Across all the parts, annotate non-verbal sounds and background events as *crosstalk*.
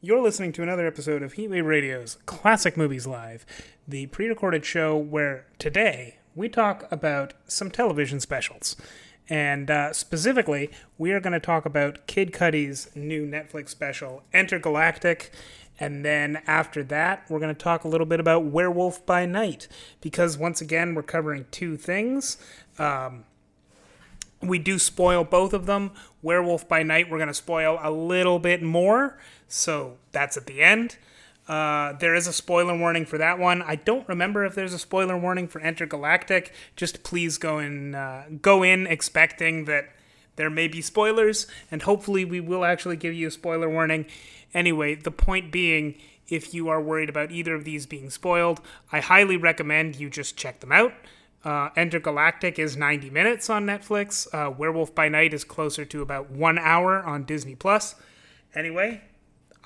You're listening to another episode of Heatwave Radio's Classic Movies Live, the pre recorded show where today we talk about some television specials. And uh, specifically, we are going to talk about Kid Cudi's new Netflix special, Entergalactic. And then after that, we're going to talk a little bit about Werewolf by Night. Because once again, we're covering two things. Um, we do spoil both of them. Werewolf by Night, we're going to spoil a little bit more. So that's at the end. Uh, there is a spoiler warning for that one. I don't remember if there's a spoiler warning for Entergalactic. Just please go in, uh, go in expecting that there may be spoilers, and hopefully we will actually give you a spoiler warning. Anyway, the point being, if you are worried about either of these being spoiled, I highly recommend you just check them out. Uh, Entergalactic is 90 minutes on Netflix. Uh, Werewolf by Night is closer to about one hour on Disney Plus. Anyway,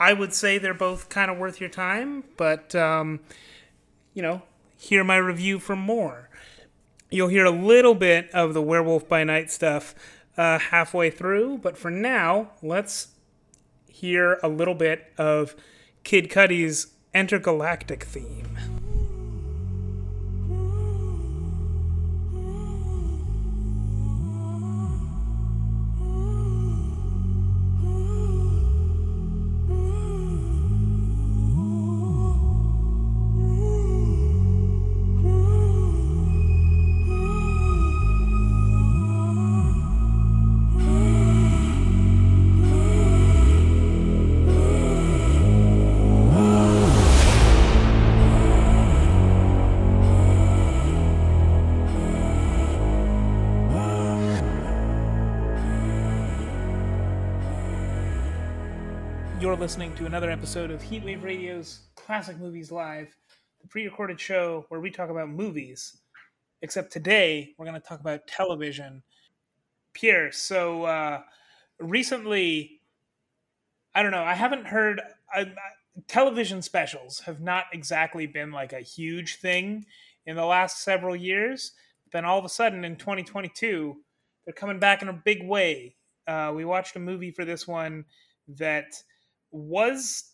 I would say they're both kind of worth your time, but um, you know, hear my review for more. You'll hear a little bit of the Werewolf by Night stuff uh, halfway through, but for now, let's hear a little bit of Kid Cudi's Entergalactic theme. You're listening to another episode of Heatwave Radio's Classic Movies Live, the pre recorded show where we talk about movies. Except today, we're going to talk about television. Pierre, so uh, recently, I don't know, I haven't heard. Television specials have not exactly been like a huge thing in the last several years. But then all of a sudden in 2022, they're coming back in a big way. Uh, we watched a movie for this one that was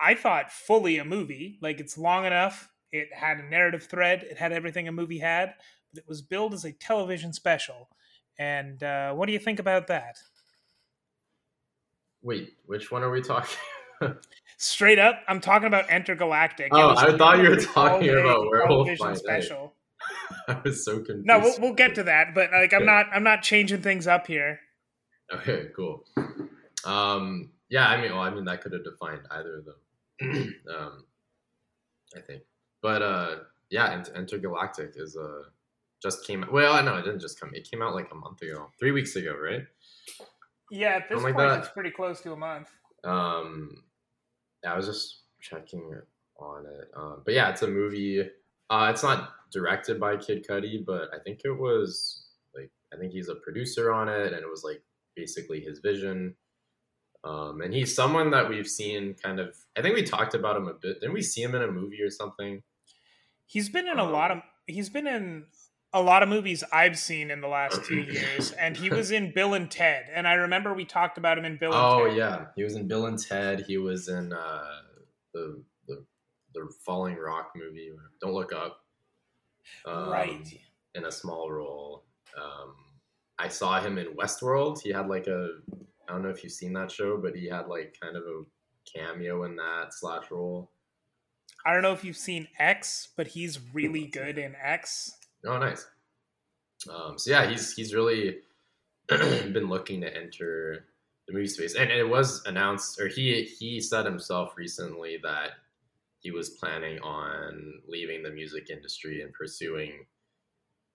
I thought fully a movie. Like it's long enough. It had a narrative thread. It had everything a movie had. But it was billed as a television special. And uh, what do you think about that? Wait, which one are we talking? *laughs* Straight up, I'm talking about Entergalactic. Oh, I thought you were talking about Werewolf by special. *laughs* I was so confused. No, we'll, we'll get to that, but like I'm not I'm not changing things up here. Okay, cool. Um, yeah, I mean, well, I mean that could have defined either of them. *clears throat* um, I think, but uh, yeah, Entergalactic is uh just came. out. Well, no, it didn't just come. It came out like a month ago, three weeks ago, right? Yeah, at this like point, that. it's pretty close to a month. Um, yeah, I was just checking on it. Um, but yeah, it's a movie. Uh, it's not directed by Kid Cudi, but I think it was like I think he's a producer on it, and it was like basically his vision. Um, and he's someone that we've seen kind of. I think we talked about him a bit. Didn't we see him in a movie or something? He's been in a um, lot of. He's been in a lot of movies I've seen in the last two *clears throat* years, and he was in Bill and Ted. And I remember we talked about him in Bill. Oh and Ted. Oh yeah, he was in Bill and Ted. He was in uh, the the the Falling Rock movie. Don't look up. Um, right. In a small role. Um, I saw him in Westworld. He had like a I don't know if you've seen that show, but he had like kind of a cameo in that slash role. I don't know if you've seen X, but he's really good in X. Oh, nice. Um, so yeah, he's he's really *clears throat* been looking to enter the movie space, and it was announced, or he he said himself recently that he was planning on leaving the music industry and pursuing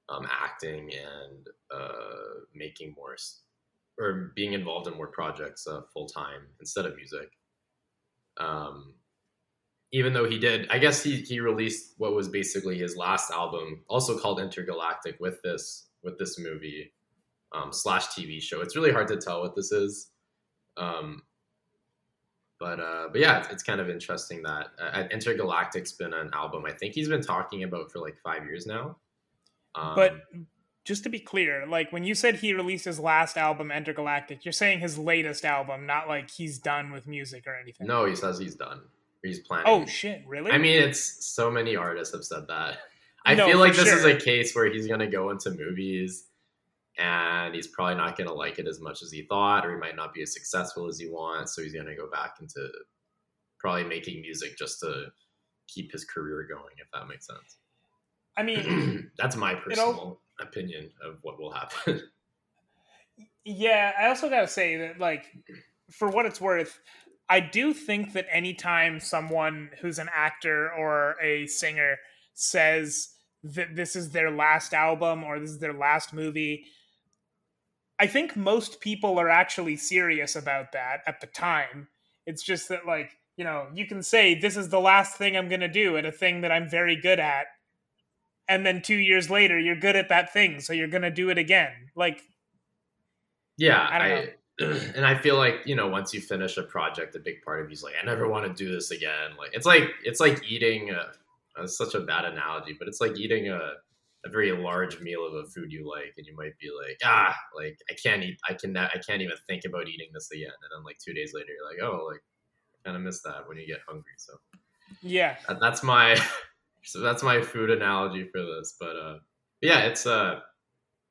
um, acting and uh, making more or being involved in more projects uh, full time instead of music. Um, even though he did, I guess he he released what was basically his last album, also called Entergalactic, with this with this movie um, slash TV show. It's really hard to tell what this is. Um, but uh, but yeah, it's, it's, kind of interesting that uh, Entergalactic's been an album I think he's been talking about for like five years now. Um, but just to be clear, like when you said he released his last album, Entergalactic, you're saying his latest album, not like he's done with music or anything. No, he says he's done. He's planning. Oh shit, really? I mean, it's so many artists have said that. I No, feel like this is a case where he's gonna go into movies and he's probably not gonna like it as much as he thought, or he might not be as successful as he wants. So he's gonna go back into probably making music just to keep his career going, if that makes sense. I mean, *clears throat* That's my personal opinion of what will happen. *laughs* yeah, I also gotta say that, like, for what it's worth, I do think that anytime someone who's an actor or a singer says that this is their last album or this is their last movie, I think most people are actually serious about that at the time. It's just that, like, you know, you can say, this is the last thing I'm going to do at a thing that I'm very good at. And then two years later, you're good at that thing. So you're going to do it again. Like, Yeah, I I, *clears throat* and I feel like you know once you finish a project, a big part of you's like, I never want to do this again. Like it's like it's like eating. A, it's such a bad analogy, but it's like eating a a very large meal of a food you like, and you might be like, ah, like I can't eat. I can. I can't even think about eating this again. And then like two days later, you're like, oh, like kind of miss that when you get hungry. So yeah. that, that's my *laughs* so that's my food analogy for this but uh yeah it's uh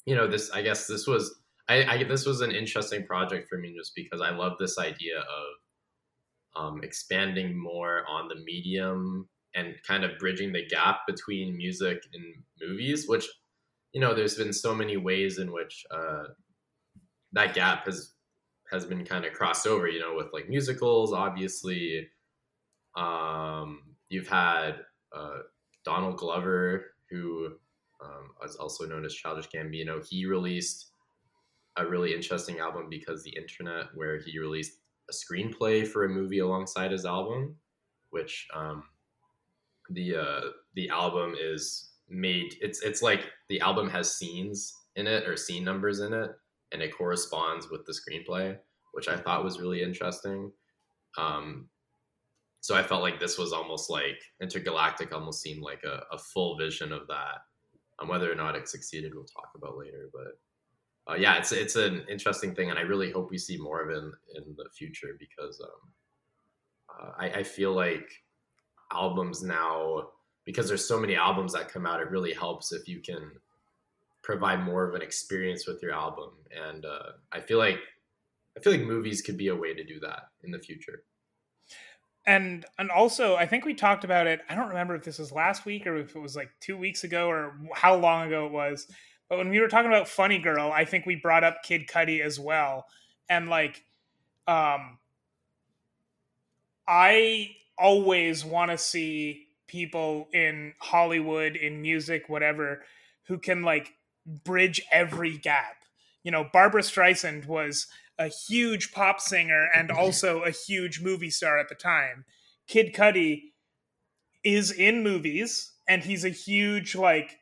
you know this i guess this was I, I this was an interesting project for me just because i love this idea of um expanding more on the medium and kind of bridging the gap between music and movies which you know there's been so many ways in which uh that gap has has been kind of crossed over you know with like musicals obviously. Um, you've had uh, Donald Glover, who um, is also known as Childish Gambino. He released a really interesting album because the internet, where he released a screenplay for a movie alongside his album, which um, the uh, the album is made. It's it's like the album has scenes in it or scene numbers in it, and it corresponds with the screenplay, which I thought was really interesting. Um, so I felt like this was almost like Entergalactic almost seemed like a, a full vision of that. Um, whether or not it succeeded, we'll talk about later. But uh, yeah, it's it's an interesting thing, and I really hope we see more of it in, in the future because um, uh, I, I feel like albums now because there's so many albums that come out, it really helps if you can provide more of an experience with your album, and uh, I feel like I feel like movies could be a way to do that in the future. And and also i think we talked about it i don't remember if this was last week or if it was like two weeks ago or how long ago it was but when we were talking about funny girl i think we brought up kid cudi as well. And like um i always want to see people in hollywood in music whatever who can like bridge every gap. You know barbra streisand was a huge pop singer and *laughs* also a huge movie star at the time. Kid Cudi is in movies and he's a huge like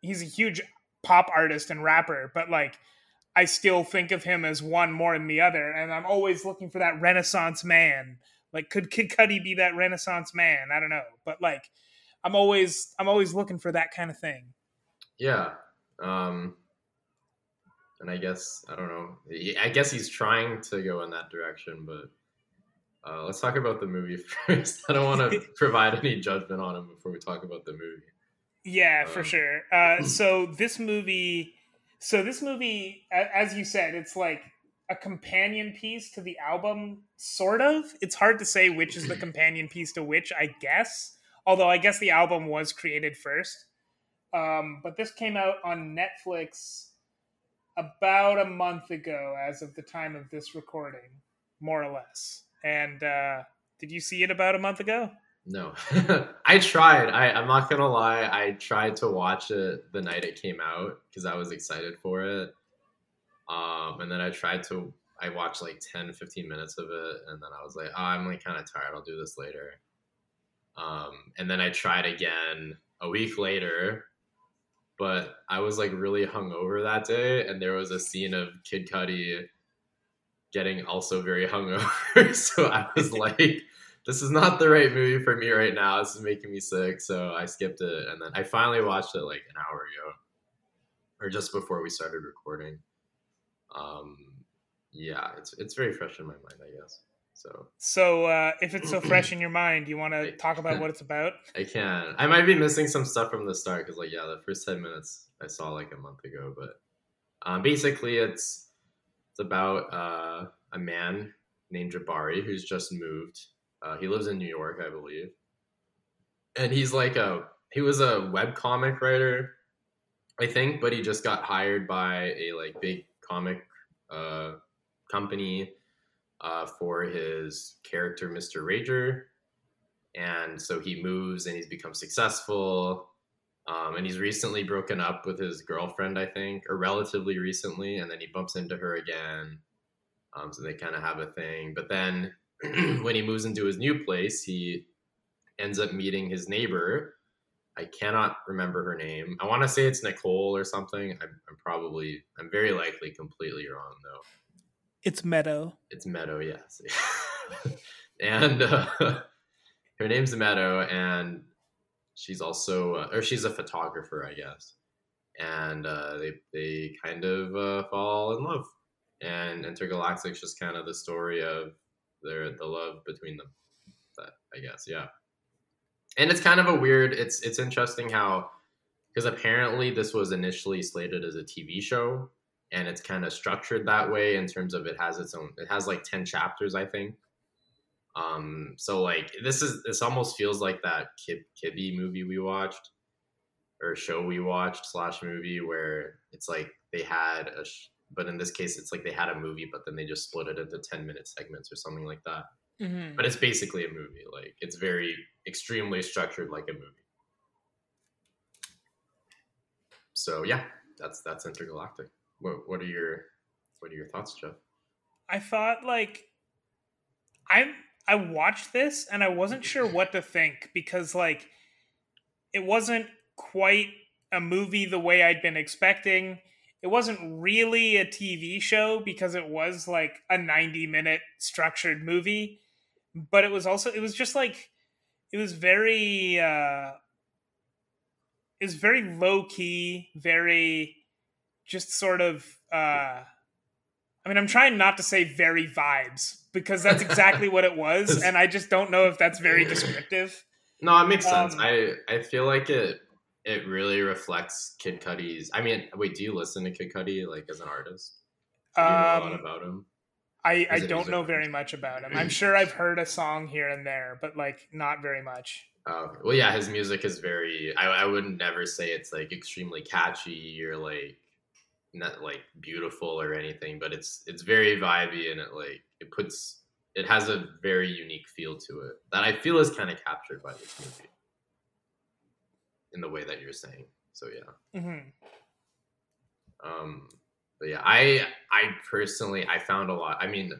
he's a huge pop artist and rapper, but like I still think of him as one more than the other and I'm always looking for that renaissance man. Like could Kid Cudi be that renaissance man? I don't know, but like I'm always I'm always looking for that kind of thing. Yeah. Um, and I guess I don't know. I guess he's trying to go in that direction, but uh, let's talk about the movie *laughs* first. I don't want to *laughs* provide any judgment on him before we talk about the movie. Yeah, for Um, sure. Uh, *clears throat* so this movie, so this movie, as you said, it's like a companion piece to the album, sort of. It's hard to say which is the *clears throat* companion piece to which, I guess. Although I guess the album was created first. Um, but this came out on Netflix about a month ago, as of the time of this recording, more or less. And uh, did you see it about a month ago? No, *laughs* I tried. I, I'm not gonna lie. I tried to watch it the night it came out because I was excited for it. Um, and then I tried to. I watched like 10, 15 minutes of it, and then I was like, oh, I'm like kind of tired. I'll do this later. Um, and then I tried again a week later, but I was like really hungover that day, and there was a scene of Kid Cudi getting also very hungover. *laughs* so I was *laughs* like, this is not the right movie for me right now. This is making me sick. So I skipped it, and then I finally watched it like an hour ago. or just before we started recording. Um, yeah, it's it's very fresh in my mind, I guess. So So, uh, if it's so fresh in your mind, you want to talk about what it's about? I can. I might be missing some stuff from the start because, like, yeah, the first ten minutes I saw like a month ago, but um, basically, it's it's about uh, a man named Jabari who's just moved. Uh, he lives in New York, I believe, and he's like a he was a web comic writer, I think, but he just got hired by a like big comic uh, company uh, for his character, Mr. Rager. And so he moves and he's become successful. Um, and he's recently broken up with his girlfriend, I think, or relatively recently. And then he bumps into her again. Um, so they kind of have a thing. But then *clears throat* when he moves into his new place, he ends up meeting his neighbor. I cannot remember her name. I want to say it's Nicole or something. I'm, I'm probably, I'm very likely completely wrong though. It's Meadow. It's Meadow, yes. *laughs* and uh, *laughs* her name's Meadow, and she's also, uh, or she's a photographer, I guess. And uh, they they kind of uh, fall in love, and Entergalactic's just kind of the story of their the love between them. That I guess, yeah. And it's kind of a weird. It's it's interesting how because apparently this was initially slated as a TV show, and it's kind of structured that way in terms of it has its own it has like 10 chapters i think. Um so like this is this almost feels like that kib kibby movie we watched or show we watched slash movie where it's like they had a sh- but in this case it's like they had a movie but then they just split it into 10 minute segments or something like that. Mm-hmm. but it's basically a movie like it's very extremely structured like a movie. So yeah that's that's entergalactic what what are your what are your thoughts, Jeff? I thought like I I watched this and I wasn't sure *laughs* what to think because like it wasn't quite a movie the way I'd been expecting. It wasn't really a TV show because it was like a 90 minute structured movie, but it was also it was just like it was very uh it was very low key, very just sort of uh I mean I'm trying not to say very vibes because that's exactly what it was *laughs* and I just don't know if that's very descriptive. No, it makes sense. Um, I I feel like it it really reflects Kid Cudi's. I mean, wait, do you listen to Kid Cudi like as an artist? Do you know a lot Um, about him? I, I don't know very much about him. I'm *clears throat* sure I've heard a song here and there, but like not very much. Okay. well, yeah, his music is very. I I would never say it's like extremely catchy or like not like beautiful or anything, but it's it's very vibey and it like it puts it has a very unique feel to it that I feel is kind of captured by this movie in the way that you're saying. So yeah. hmm Um, but yeah, I I personally I found a lot. I mean,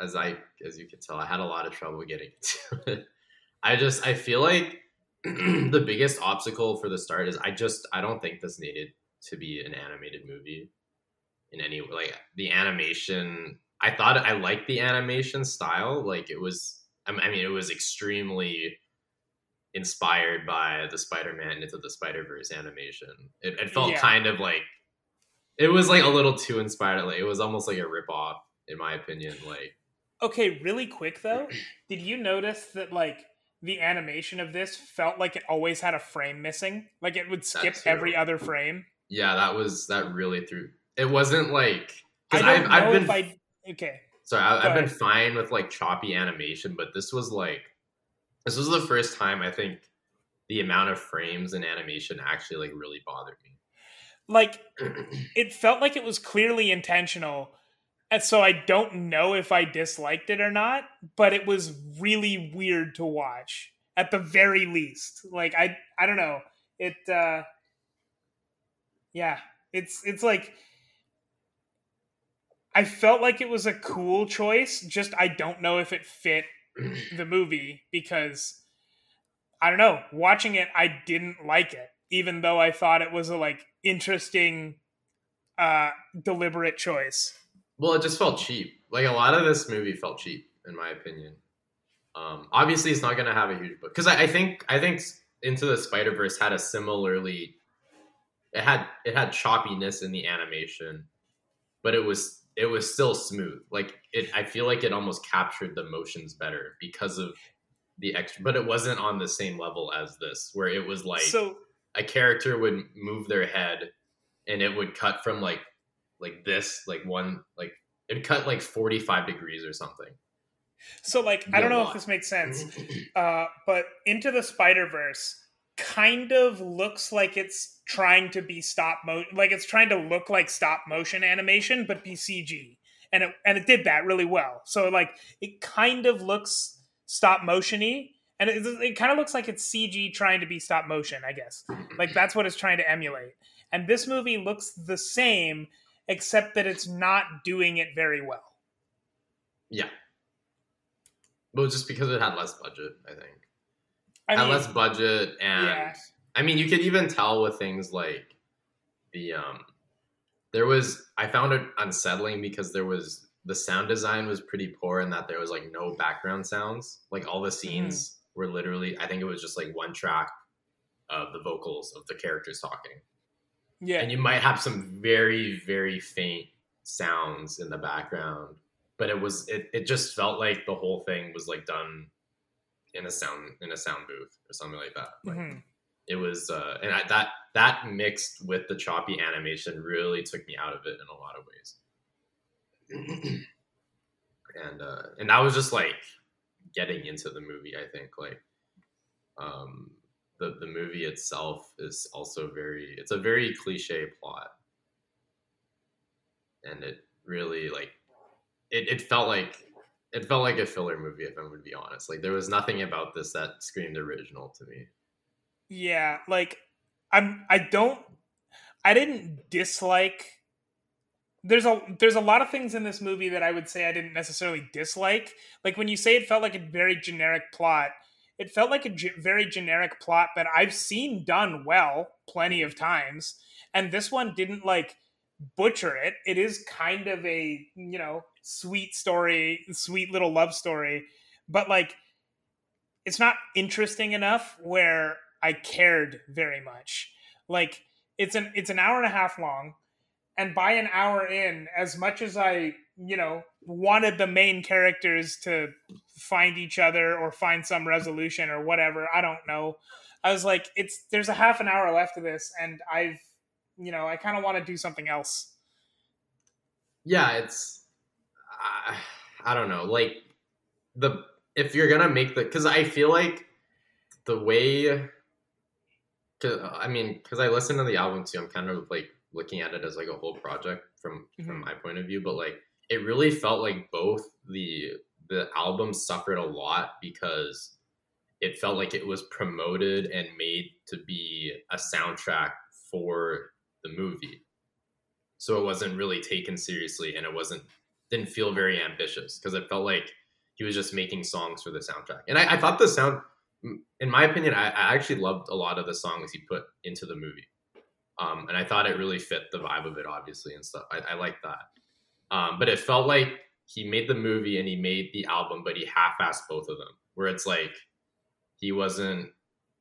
as I as you can tell, I had a lot of trouble getting *laughs* to it. I just I feel like *clears throat* the biggest obstacle for the start is I just I don't think this needed to be an animated movie in any like the animation. I thought I liked the animation style. Like it was. I mean, it was extremely inspired by the Spider-Man into the Spider-Verse animation. It, it felt Yeah. kind of like it was like a little too inspired. Like it was almost like a ripoff, in my opinion. Like Okay, really quick though, *clears throat* did you notice that like the animation of this felt like it always had a frame missing? Like it would skip every other frame. yeah, that was that really threw. It wasn't like because I've, I've been I okay. sorry I, I've been fine with like choppy animation, but this was like this was the first time I think the amount of frames in animation actually like really bothered me. Like *clears throat* it felt like it was clearly intentional. And so I don't know if I disliked it or not, but it was really weird to watch at the very least. Like I I don't know. It uh yeah, it's it's like I felt like it was a cool choice, just I don't know if it fit *clears throat* the movie because I don't know, watching it I didn't like it even though I thought it was a like interesting uh deliberate choice. Well, it just felt cheap. Like a lot of this movie felt cheap, in my opinion. Um, obviously, it's not going to have a huge book because I, I think I think Into the Spider Verse had a similarly it had it had choppiness in the animation, but it was it was still smooth. Like it, I feel like it almost captured the motions better because of the extra. But it wasn't on the same level as this, where it was like So a character would move their head, and it would cut from like like this, like one like it cut like forty five degrees or something. so like I don't know if this makes sense. *clears throat* Uh, but Into the Spider Verse kind of looks like it's trying to be stop mo like it's trying to look like stop motion animation, but be CG, and it and it did that really well. So like it kind of looks stop motiony, and it, it kind of looks like it's CG trying to be stop motion. I guess like that's what it's trying to emulate. And this movie looks the same, except that it's not doing it very well. Yeah. Well, just because it had less budget, I think. I mean, less budget, and yeah. I mean, you could even tell with things like the um, there was I found it unsettling because there was the sound design was pretty poor in that there was like no background sounds. Like all the scenes were literally, I think it was just like one track of the vocals of the characters talking, yeah, and you might have some very very faint sounds in the background, but it was it it just felt like the whole thing was like done in a sound in a sound booth or something like that. Like, Mhm. it was uh and I, that that mixed with the choppy animation really took me out of it in a lot of ways *clears throat* and uh and that was just like getting into the movie i think like um the the movie itself is also very it's a very cliche plot and it really like it, it felt like it felt like a filler movie if i'm going to be honest like there was nothing about this that screamed original to me Yeah, like I'm I don't I didn't dislike there's a there's a lot of things in this movie that I would say I didn't necessarily dislike. Like when you say it felt like a very generic plot, it felt like a very generic plot that I've seen done well plenty of times, and this one didn't like butcher it. It is kind of a you know sweet story, sweet little love story, but like it's not interesting enough where I cared very much. Like it's an it's an hour and a half long, and by an hour in, as much as I you know wanted the main characters to find each other or find some resolution or whatever, I don't know. I was like, it's there's a half an hour left of this, and I've you know I kind of want to do something else. yeah it's I, I don't know like the if you're gonna make the because i feel like the way i mean because i listened to the album too i'm kind of like looking at it as like a whole project from from Mhm. my point of view but like it really felt like both the the album suffered a lot because it felt like it was promoted and made to be a soundtrack for the movie. So it wasn't really taken seriously and it wasn't didn't feel very ambitious because it felt like he was just making songs for the soundtrack. And i, I thought the sound in my opinion I, I actually loved a lot of the songs he put into the movie. Um, and i thought it really fit the vibe of it obviously and stuff. I, I like that. Um, but it felt like he made the movie and he made the album but he half-assed both of them where it's like he wasn't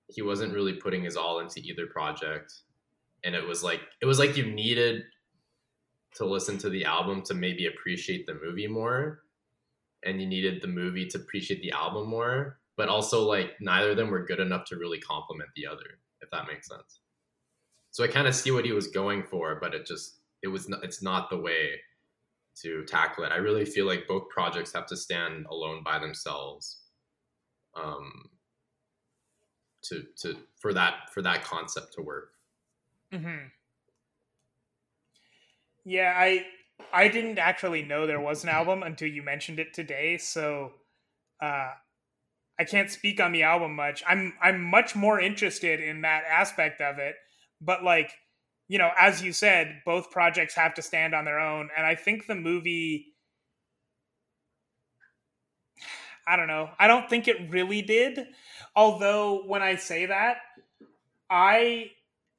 he wasn't really putting his all into either project and it was like it was like you needed to listen to the album to maybe appreciate the movie more and you needed the movie to appreciate the album more but also like neither of them were good enough to really complement the other if that makes sense. So i kind of see what he was going for but it just it was not, it's not the way to tackle it. I really feel like both projects have to stand alone by themselves um to to for that for that concept to work Mm-hmm. Yeah, I I didn't actually know there was an album until you mentioned it today, so uh, I can't speak on the album much. I'm I'm much more interested in that aspect of it, but like you know, as you said, both projects have to stand on their own, and I think the movie. I don't know. I don't think it really did. Although when I say that, I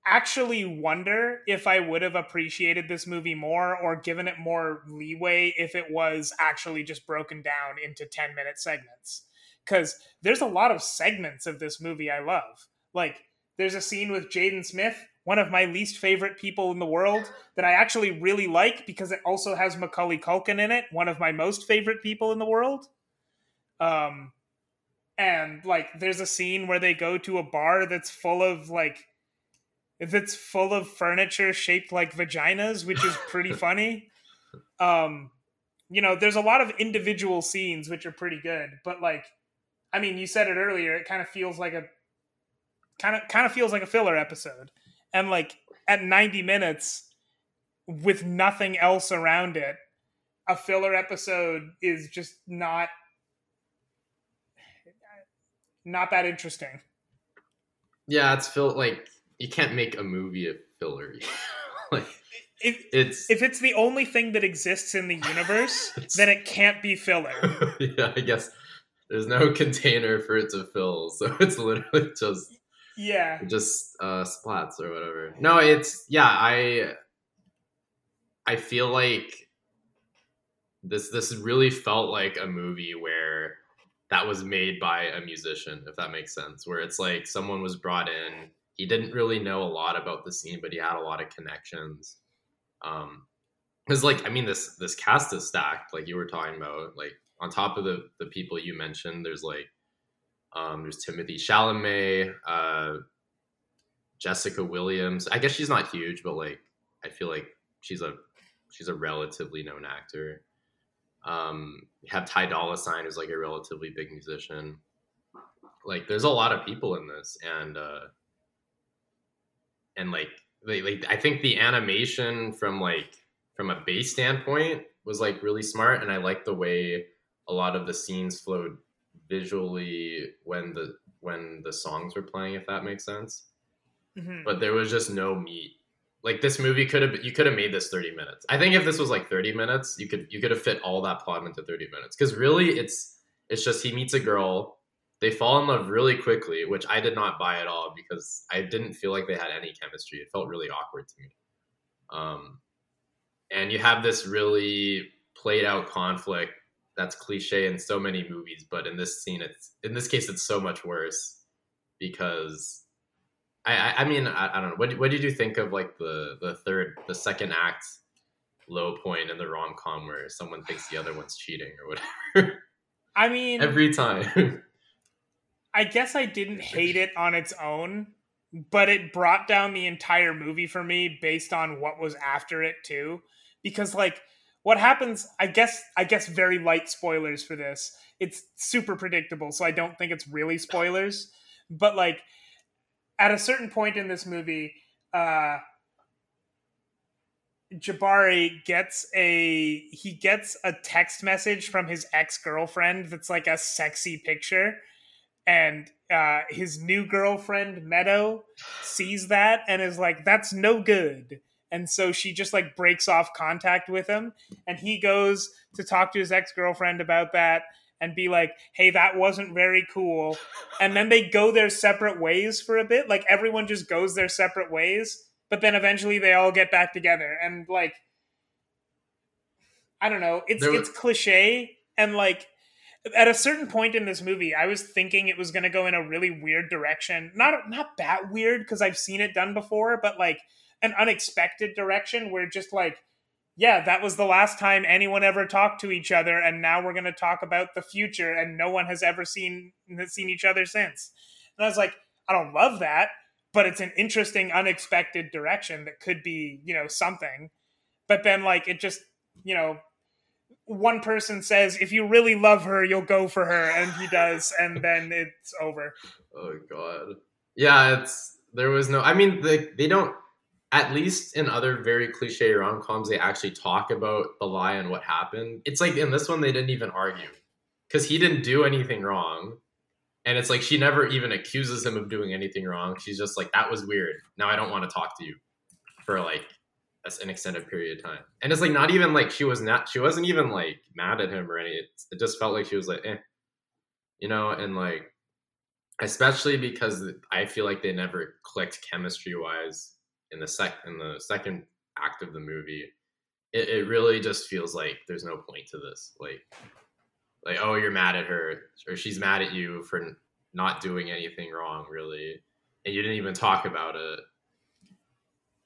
actually wonder if I would have appreciated this movie more or given it more leeway if it was actually just broken down into 10 minute segments. Because there's a lot of segments of this movie I love. Like, there's a scene with Jaden Smith one of my least favorite people in the world that I actually really like because it also has Macaulay Culkin in it, one of my most favorite people in the world. Um, and like, there's a scene where they go to a bar that's full of like, that's full of furniture shaped like vaginas, which is pretty *laughs* funny. Um, you know, there's a lot of individual scenes which are pretty good, but like, I mean, you said it earlier. It kind of feels like a kind of kind of feels like a filler episode and like at 90 minutes with nothing else around it a filler episode is just not not that interesting yeah it's feel like you can't make a movie a filler *laughs* like if it's if it's the only thing that exists in the universe *laughs* then it can't be filler. *laughs* Yeah i guess there's no container for it to fill so it's literally just yeah. just uh splats or whatever. No it's yeah i i feel like this this really felt like a movie where that was made by a musician if that makes sense where it's like someone was brought in he didn't really know a lot about the scene but he had a lot of connections um because like i mean this this cast is stacked like you were talking about like on top of the the people you mentioned there's like um, there's Timothée Chalamet, uh, Jessica Williams. I guess she's not huge, but like I feel like she's a she's a relatively known actor. Um, you have Ty Dolla Sign, who's like a relatively big musician. Like, there's a lot of people in this, and uh, and like, like, like I think the animation from like from a base standpoint was like really smart, and I like the way a lot of the scenes flowed visually when the when the songs were playing, if that makes sense. Mm-hmm. But there was just no meat. Like this movie could have you could have made this 30 minutes. I think if this was like 30 minutes, you could you could have fit all that plot into 30 minutes. Because really it's it's just he meets a girl, they fall in love really quickly, which I did not buy at all because I didn't feel like they had any chemistry. It felt really awkward to me. Um, and you have this really played out conflict that's cliche in so many movies, but in this scene, it's in this case, it's so much worse because I, I, I mean, I, I, don't know. What, what did you think of like the the third, the second act low point in the rom com where someone thinks the other one's cheating or whatever? I mean, *laughs* every time. *laughs* I guess I didn't hate it on its own, but it brought down the entire movie for me based on what was after it too. Because like what happens i guess i guess very light spoilers for this. It's super predictable so i don't think it's really spoilers. But like at a certain point in this movie uh Jabari gets a he gets a text message from his ex-girlfriend that's like a sexy picture and uh, his new girlfriend Meadow sees that and is like that's no good. And so she just like breaks off contact with him and he goes to talk to his ex-girlfriend about that and be like hey that wasn't very cool. And then they go their separate ways for a bit like everyone just goes their separate ways but then eventually they all get back together. And like i don't know it's was- it's cliche and like at a certain point in this movie, I was thinking it was going to go in a really weird direction. Not not that weird because I've seen it done before, but like an unexpected direction where just like yeah that was the last time anyone ever talked to each other and now we're going to talk about the future and no one has ever seen seen each other since and i was like i don't love that but it's an interesting unexpected direction that could be you know something but then like it just you know one person says if you really love her you'll go for her and he does and then it's over *laughs* oh god yeah it's there was no i mean they, they don't at least in other very cliche rom coms, they actually talk about the lie and what happened. It's like in this one, they didn't even argue because he didn't do anything wrong. And it's like she never even accuses him of doing anything wrong. She's just like, that was weird. Now I don't want to talk to you for like an extended period of time. And it's like not even like she was not, she wasn't even like mad at him or anything. It just felt like she was like, eh, you know, and like, especially because I feel like they never clicked chemistry wise in the sec in the second act of the movie, it, it really just feels like there's no point to this. Like like oh you're mad at her or she's mad at you for not doing anything wrong really and you didn't even talk about it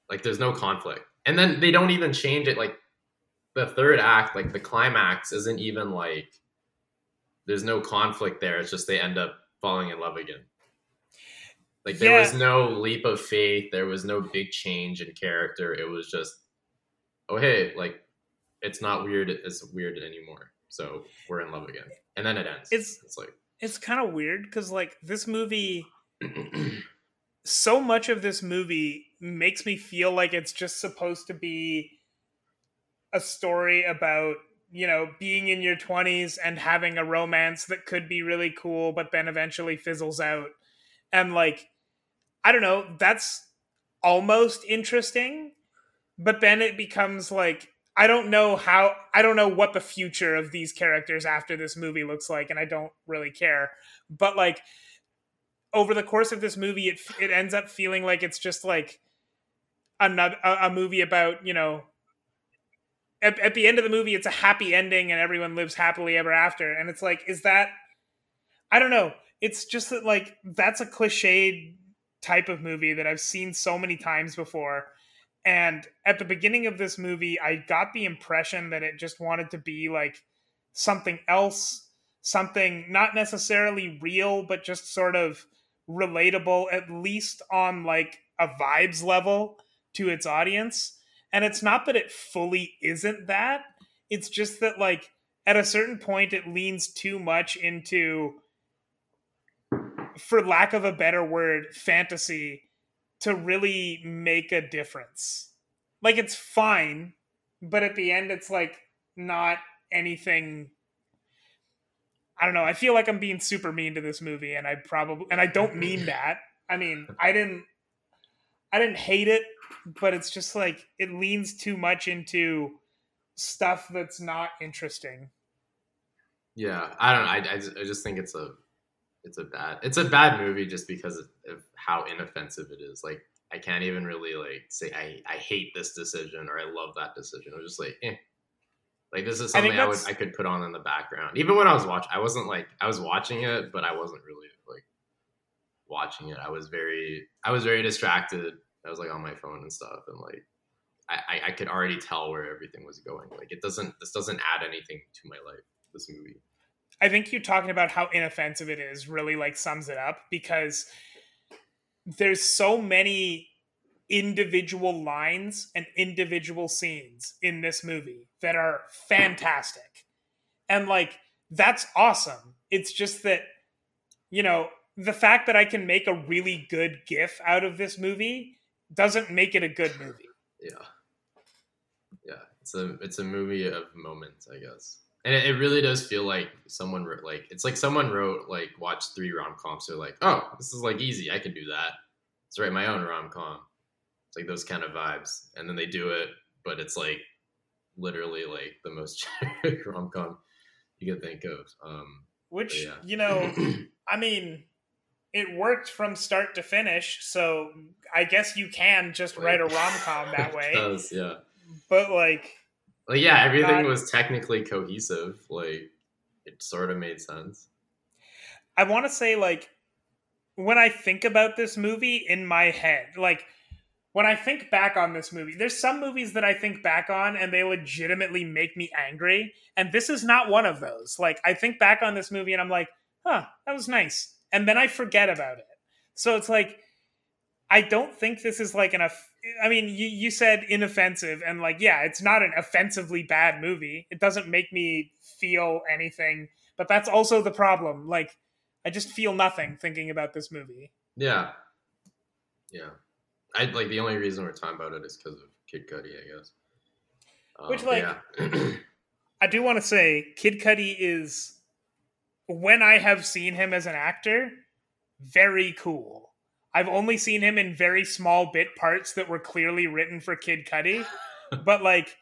Like there's no conflict. And then they don't even change it. Like the third act, like the climax, isn't even like there's no conflict there. It's just they end up falling in love again. Like there yeah. was no leap of faith. There was no big change in character. It was just, oh hey, like it's not weird. It's weird anymore. So we're in love again, and then it ends. It's it's like it's kind of weird because like this movie. *clears throat* so much of this movie makes me feel like it's just supposed to be a story about you know being in your 20s and having a romance that could be really cool but then eventually fizzles out. And like i don't know that's almost interesting but then it becomes like i don't know how i don't know what the future of these characters after this movie looks like and i don't really care. But like over the course of this movie, it it ends up feeling like it's just like another a, a movie about you know. At, at the end of the movie, it's a happy ending and everyone lives happily ever after. And it's like, is that? I don't know. It's just that like that's a cliched type of movie that I've seen so many times before. And at the beginning of this movie, I got the impression that it just wanted to be like something else, something not necessarily real, but just sort of relatable, at least on like a vibes level to its audience. And it's not that it fully isn't that. It's just that like at a certain point it leans too much into for lack of a better word, fantasy to really make a difference. Like it's fine, but at the end it's like not anything I don't know. I feel like I'm being super mean to this movie, and I probably and I don't mean *laughs* that. I mean, I didn't, I didn't hate it, but it's just like it leans too much into stuff that's not interesting. Yeah, I don't know. I, I, just, I just think it's a, it's a bad, it's a bad movie just because of how inoffensive it is. Like I can't even really like say I, I hate this decision or I love that decision. It was just like, eh, like this is something I, I would I could put on in the background. Even when I was watching, I wasn't like I was watching it, but I wasn't really like watching it. I was very I was very distracted. I was like on my phone and stuff, and like I, I could already tell where everything was going. Like it doesn't this doesn't add anything to my life. This movie. I think you talking about how inoffensive it is really like sums it up because there's so many individual lines and individual scenes in this movie that are fantastic. And like that's awesome. It's just that you know, the fact that I can make a really good gif out of this movie doesn't make it a good *laughs* movie. Yeah. Yeah, it's a it's a movie of moments, I guess. And it, it really does feel like someone wrote like it's like someone wrote like watched three rom coms. They're like, oh, this is like easy. I can do that. Let's write my own rom com It's like those kind of vibes. And then they do it, but it's like literally like the most *laughs* rom com you could think of. Um, Which yeah. you know, *clears throat* I mean, it worked from start to finish, so I guess you can just write a *laughs* rom com that way. does, yeah. But like, like yeah, everything was technically cohesive. Like, it sort of made sense. I want to say like when I think about this movie in my head, like when I think back on this movie, there's some movies that I think back on and they legitimately make me angry. And this is not one of those. Like, I think back on this movie and I'm like, huh, that was nice. And then I forget about it. So it's like, I don't think this is like an. I mean, you, you said inoffensive, and like, yeah, it's not an offensively bad movie. It doesn't make me feel anything, but that's also the problem. Like, I just feel nothing thinking about this movie. Yeah. Yeah. I like the only reason we're talking about it is because of Kid Cudi, I guess. Um, Which, like, yeah. *clears throat* *clears throat* I do want to say, Kid Cudi is, when I have seen him as an actor, very cool. I've only seen him in very small bit parts that were clearly written for Kid Cudi, *laughs* but like,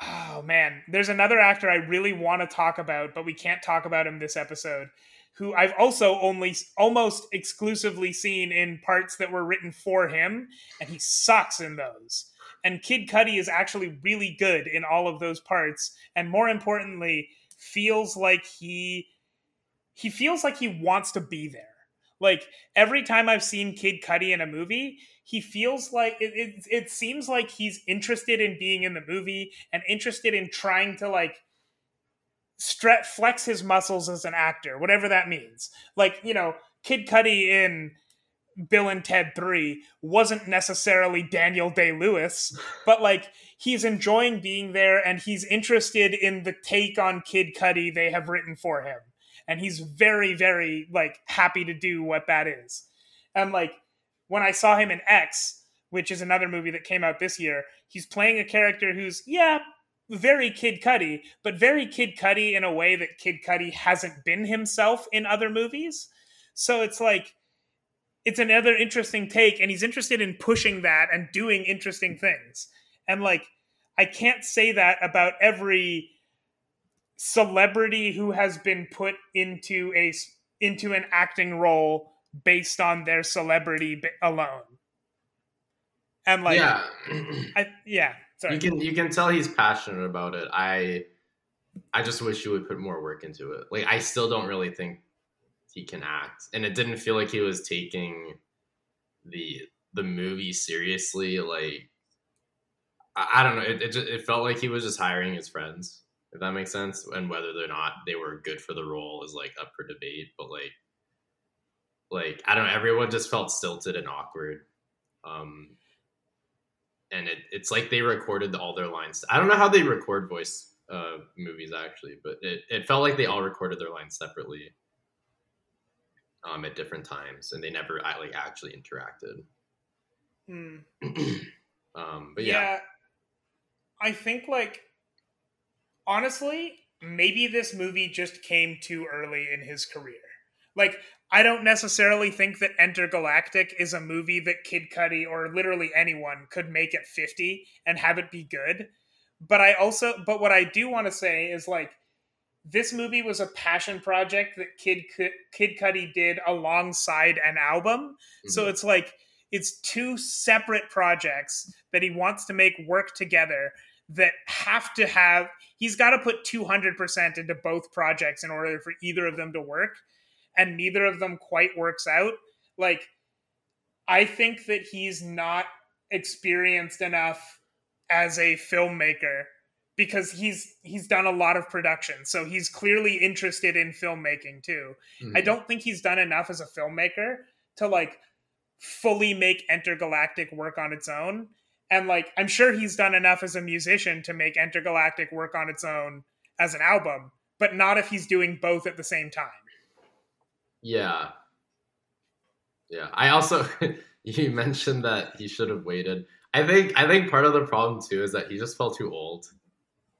oh man, there's another actor I really want to talk about, but we can't talk about him this episode who I've also only almost exclusively seen in parts that were written for him, and he sucks in those. And Kid Cudi is actually really good in all of those parts, and more importantly, feels like he he feels like he wants to be there. Like every time I've seen Kid Cudi in a movie, he feels like it, it, it seems like he's interested in being in the movie and interested in trying to like stre- flex his muscles as an actor, whatever that means. Like, you know, Kid Cudi in Bill and Ted 3 wasn't necessarily Daniel Day Lewis, *laughs* but like he's enjoying being there and he's interested in the take on Kid Cudi they have written for him. And he's very, very like happy to do what that is. And like when I saw him in X, which is another movie that came out this year, he's playing a character who's, yeah, very Kid Cudi, but very Kid Cudi in a way that Kid Cudi hasn't been himself in other movies. So it's like it's another interesting take, and he's interested in pushing that and doing interesting things. And like I can't say that about every celebrity who has been put into a into an acting role based on their celebrity alone. And like yeah, I, yeah, Sorry. You can you can tell he's passionate about it. I I just wish he would put more work into it. Like I still don't really think he can act, and it didn't feel like he was taking the the movie seriously. Like I, I don't know, it it, just, it felt like he was just hiring his friends, if that makes sense. And whether or not they were good for the role is like up for debate. But like like I don't know, everyone just felt stilted and awkward. Um, and it, it's like they recorded all their lines. I don't know how they record voice uh, movies actually, but it, it felt like they all recorded their lines separately um, at different times, and they never like actually interacted. Hmm. *clears throat* um, but yeah. yeah, I think like honestly, maybe this movie just came too early in his career. Like I don't necessarily think that Entergalactic is a movie that Kid Cudi or literally anyone could make at 50 and have it be good. But I also, but what I do want to say is like, this movie was a passion project that Kid Kid Cudi did alongside an album. Mm-hmm. So it's like it's two separate projects that he wants to make work together that have to have he's got to put 200% into both projects in order for either of them to work and neither of them quite works out, like I think that he's not experienced enough as a filmmaker because he's he's done a lot of production. So he's clearly interested in filmmaking too. Mm-hmm. i don't think he's done enough as a filmmaker to like fully make entergalactic work on its own. And like i'm sure he's done enough as a musician to make entergalactic work on its own as an album but not if he's doing both at the same time yeah. Yeah. I also *laughs* you mentioned that he should have waited. I think I think part of the problem too is that he just felt too old.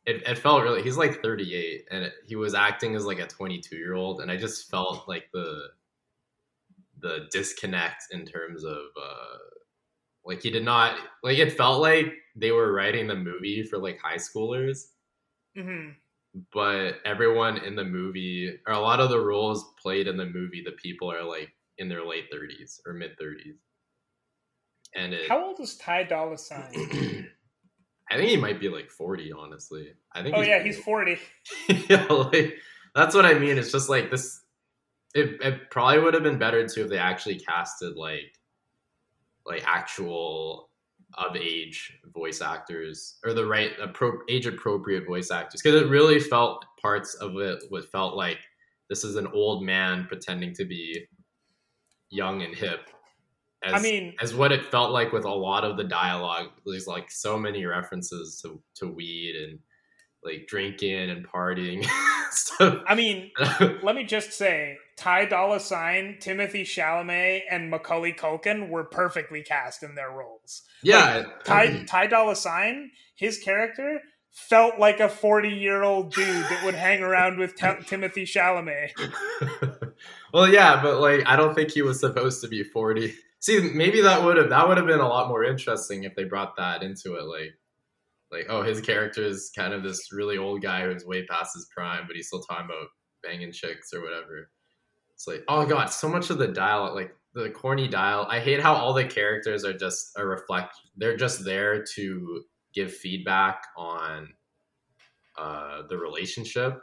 It, it felt really he's like 38 and it, he was acting as like a 22 year old and I just felt like the the disconnect in terms of uh like he did not like it felt like they were writing the movie for like high schoolers. Mm-hmm but everyone in the movie or a lot of the roles played in the movie the people are like in their late 30s or mid 30s and it, how old is ty dolla sign? *clears throat* I think he might be like 40 honestly. I think oh he's yeah he's 40 *laughs* yeah like that's what i mean. It's just like this it, it probably would have been better too if they actually casted like like actual of age voice actors or the right appro- age appropriate voice actors because it really felt parts of it what felt like this is an old man pretending to be young and hip as, I mean, as what it felt like with a lot of the dialogue. There's like so many references to, to weed and like drinking and partying. *laughs* so, I mean, *laughs* let me just say, Ty Dolla Sign, Timothée Chalamet, and Macaulay Culkin were perfectly cast in their roles. Yeah, like, Ty Ty Dolla Sign, his character felt like a forty-year-old dude that would hang around with T- *laughs* Timothée Chalamet. *laughs* well, yeah, but like, I don't think he was supposed to be forty. See, maybe that would have that would have been a lot more interesting if they brought that into it, like like oh his character is kind of this really old guy who's way past his prime but he's still talking about banging chicks or whatever it's like oh god so much of the dialogue like the corny dial i hate how all the characters are just a reflect they're just there to give feedback on uh, the relationship.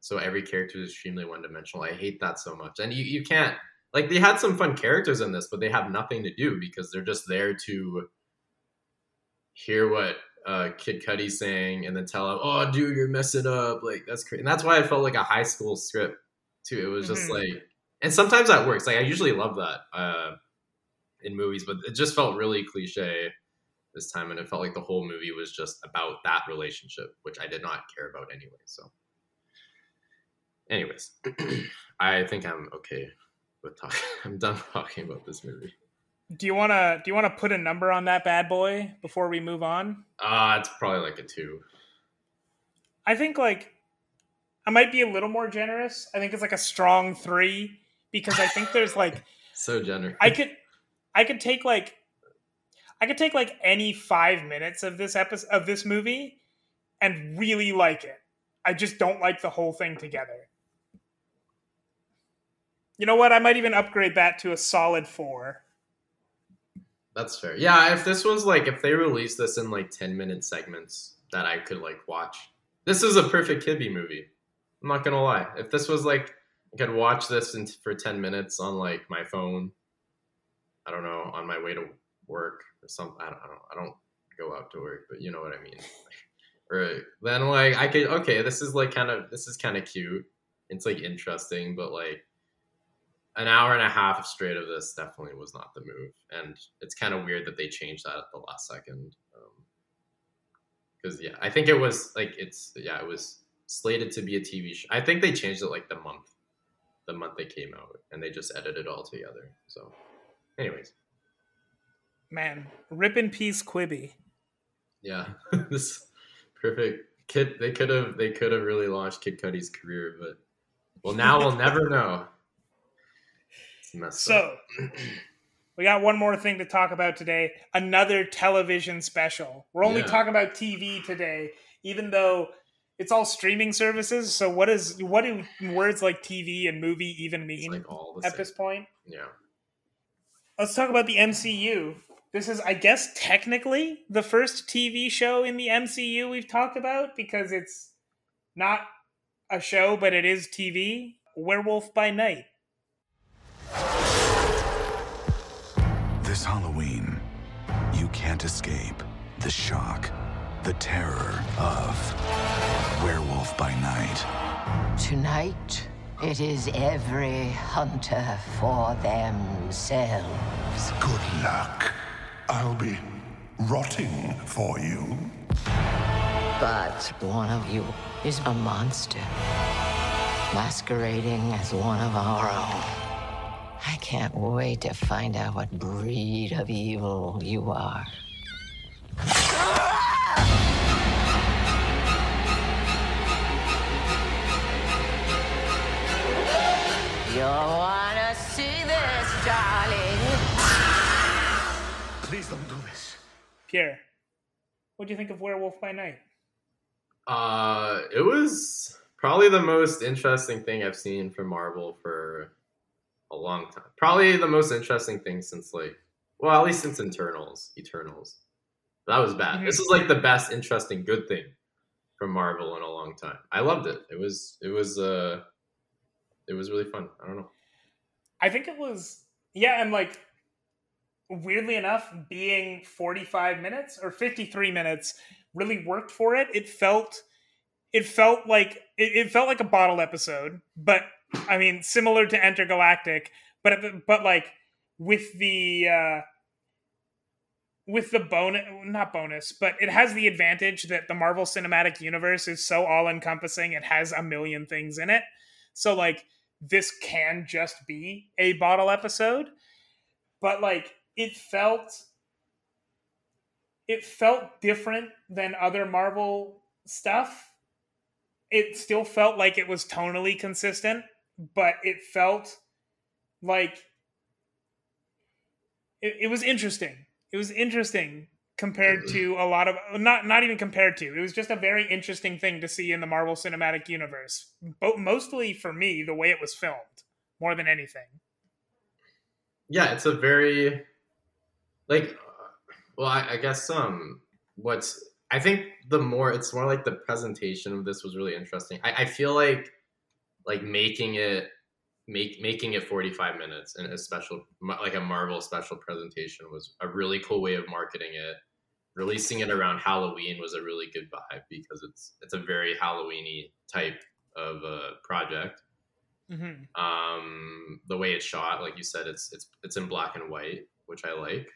So every character is extremely one-dimensional. I hate that so much. And you, you can't like they had some fun characters in this, but they have nothing to do because they're just there to hear what uh, Kid Cudi's saying and then tell him, "Oh, dude, you're messing up." Like that's crazy, and that's why I felt like a high school script too. It was just Mhm. like, and sometimes that works. Like I usually love that uh, in movies, but it just felt really cliche this time, and it felt like the whole movie was just about that relationship, which I did not care about anyway. So, anyways, *clears throat* I think I'm okay with talking. *laughs* I'm done talking about this movie. Do you wanna do you wanna put a number on that bad boy before we move on? Uh, it's probably like a two. I think like I might be a little more generous. I think it's like a strong three because I think there's like *laughs* So generous. I could I could take like I could take like any five minutes of this episode of this movie and really like it. I just don't like the whole thing together. You know what? I might even upgrade that to a solid four. That's fair. Yeah, if this was like if they released this in like ten minute segments that I could like watch, this is a perfect Quibi movie. I'm not gonna lie. If this was like I could watch this in, for ten minutes on like my phone, I don't know, on my way to work or something. I don't, I don't, I don't go out to work, but you know what I mean. *laughs* Right. Then like I could okay, this is like kind of this is kind of cute. It's like interesting, but like an hour and a half straight of this definitely was not the move, and it's kind of weird that they changed that at the last second. Um, because yeah, I think it was like it's yeah, it was slated to be a TV show. I think they changed it like the month, the month they came out, and they just edited it all together. So, anyways, Man, rip in peace Quibi. yeah, *laughs* this perfect kid. They could have they could have really launched Kid Cudi's career, but well, now we'll never know. So, *clears throat* we got one more thing to talk about today. Another television special. We're only Yeah. talking about TV today, even though it's all streaming services. So, what is what do words like TV and movie even mean like all at same. this point? Yeah. Let's talk about the MCU. This is, I guess, technically the first TV show in the MCU we've talked about because it's not a show, but it is TV. Werewolf by Night. This Halloween, you can't escape the shock, the terror of Werewolf by Night. Tonight, it is every hunter for themselves. Good luck. I'll be rotting for you. But one of you is a monster, masquerading as one of our own. I can't wait to find out what breed of evil you are. You wanna see this, darling? Please don't do this. Pierre, what do you think of Werewolf by Night? Uh, it was probably the most interesting thing I've seen from Marvel for a long time. Probably the most interesting thing since like, well, at least since Internals, Eternals. That was bad. Mhm. This is like the best interesting good thing from Marvel in a long time. I loved it. It was it was uh it was really fun. I don't know. I think it was yeah, and like weirdly enough, being 45 minutes or 53 minutes really worked for it. It felt it felt like it, it felt like a bottle episode, but I mean similar to Entergalactic, but but like with the uh with the bonus not bonus but it has the advantage that the marvel cinematic universe is so all encompassing it has a million things in it so like this can just be a bottle episode but like it felt it felt different than other marvel stuff. It still felt like it was tonally consistent but it felt like it, it was interesting. It was interesting compared to a lot of not not even compared to it was just a very interesting thing to see in the marvel cinematic universe but mostly for me the way it was filmed more than anything yeah, it's a very like well, I, I guess um what's I think the more it's more like the presentation of this was really interesting. I, I feel like like making it make making it 45 minutes and a special like a Marvel special presentation was a really cool way of marketing it. Releasing it around Halloween was a really good vibe because it's it's a very Halloweeny type of a project. Mm-hmm. Um, the way it's shot, like you said, it's it's it's in black and white, which I like.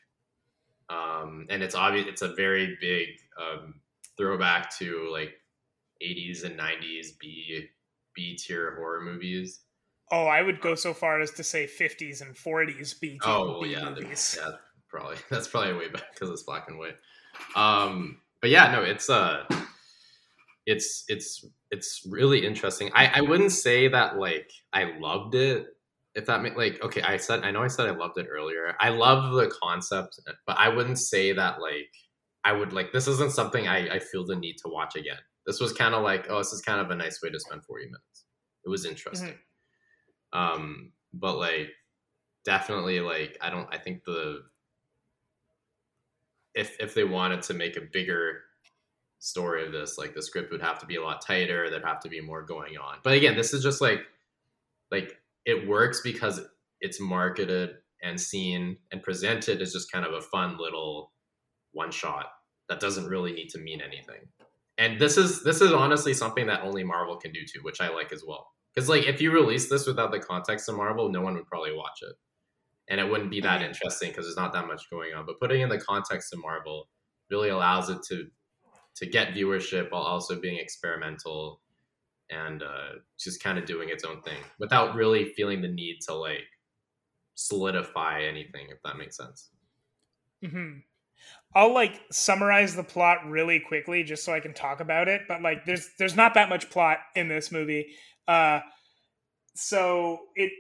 Um, and it's obvious it's a very big um, throwback to like 80s and 90s B B tier horror movies. Oh, I would go so far as to say 50s and 40s B, Oh B yeah, movies. yeah, probably *laughs* that's probably way back because it's black and white. Um, but yeah, no, it's uh, it's it's it's really interesting. I I wouldn't say that like I loved it. If that make like okay, I said I know I said I loved it earlier. I love the concept, but I wouldn't say that like I would like this isn't something I I feel the need to watch again. This was kind of like oh, this is kind of a nice way to spend forty minutes. It was interesting. Um, but like definitely like I don't I think the if if they wanted to make a bigger story of this, like the script would have to be a lot tighter, there'd have to be more going on. But again, this is just like like it works because it's marketed and seen and presented as just kind of a fun little one shot that doesn't really need to mean anything. And this is this is honestly something that only Marvel can do too, which I like as well. Because like if you release this without the context of Marvel, no one would probably watch it, and it wouldn't be that interesting because there's not that much going on. But putting in the context of Marvel really allows it to to get viewership while also being experimental and uh, just kind of doing its own thing without really feeling the need to like solidify anything, if that makes sense. hmm I'll like summarize the plot really quickly just so I can talk about it. But like, there's there's not that much plot in this movie. Uh, so it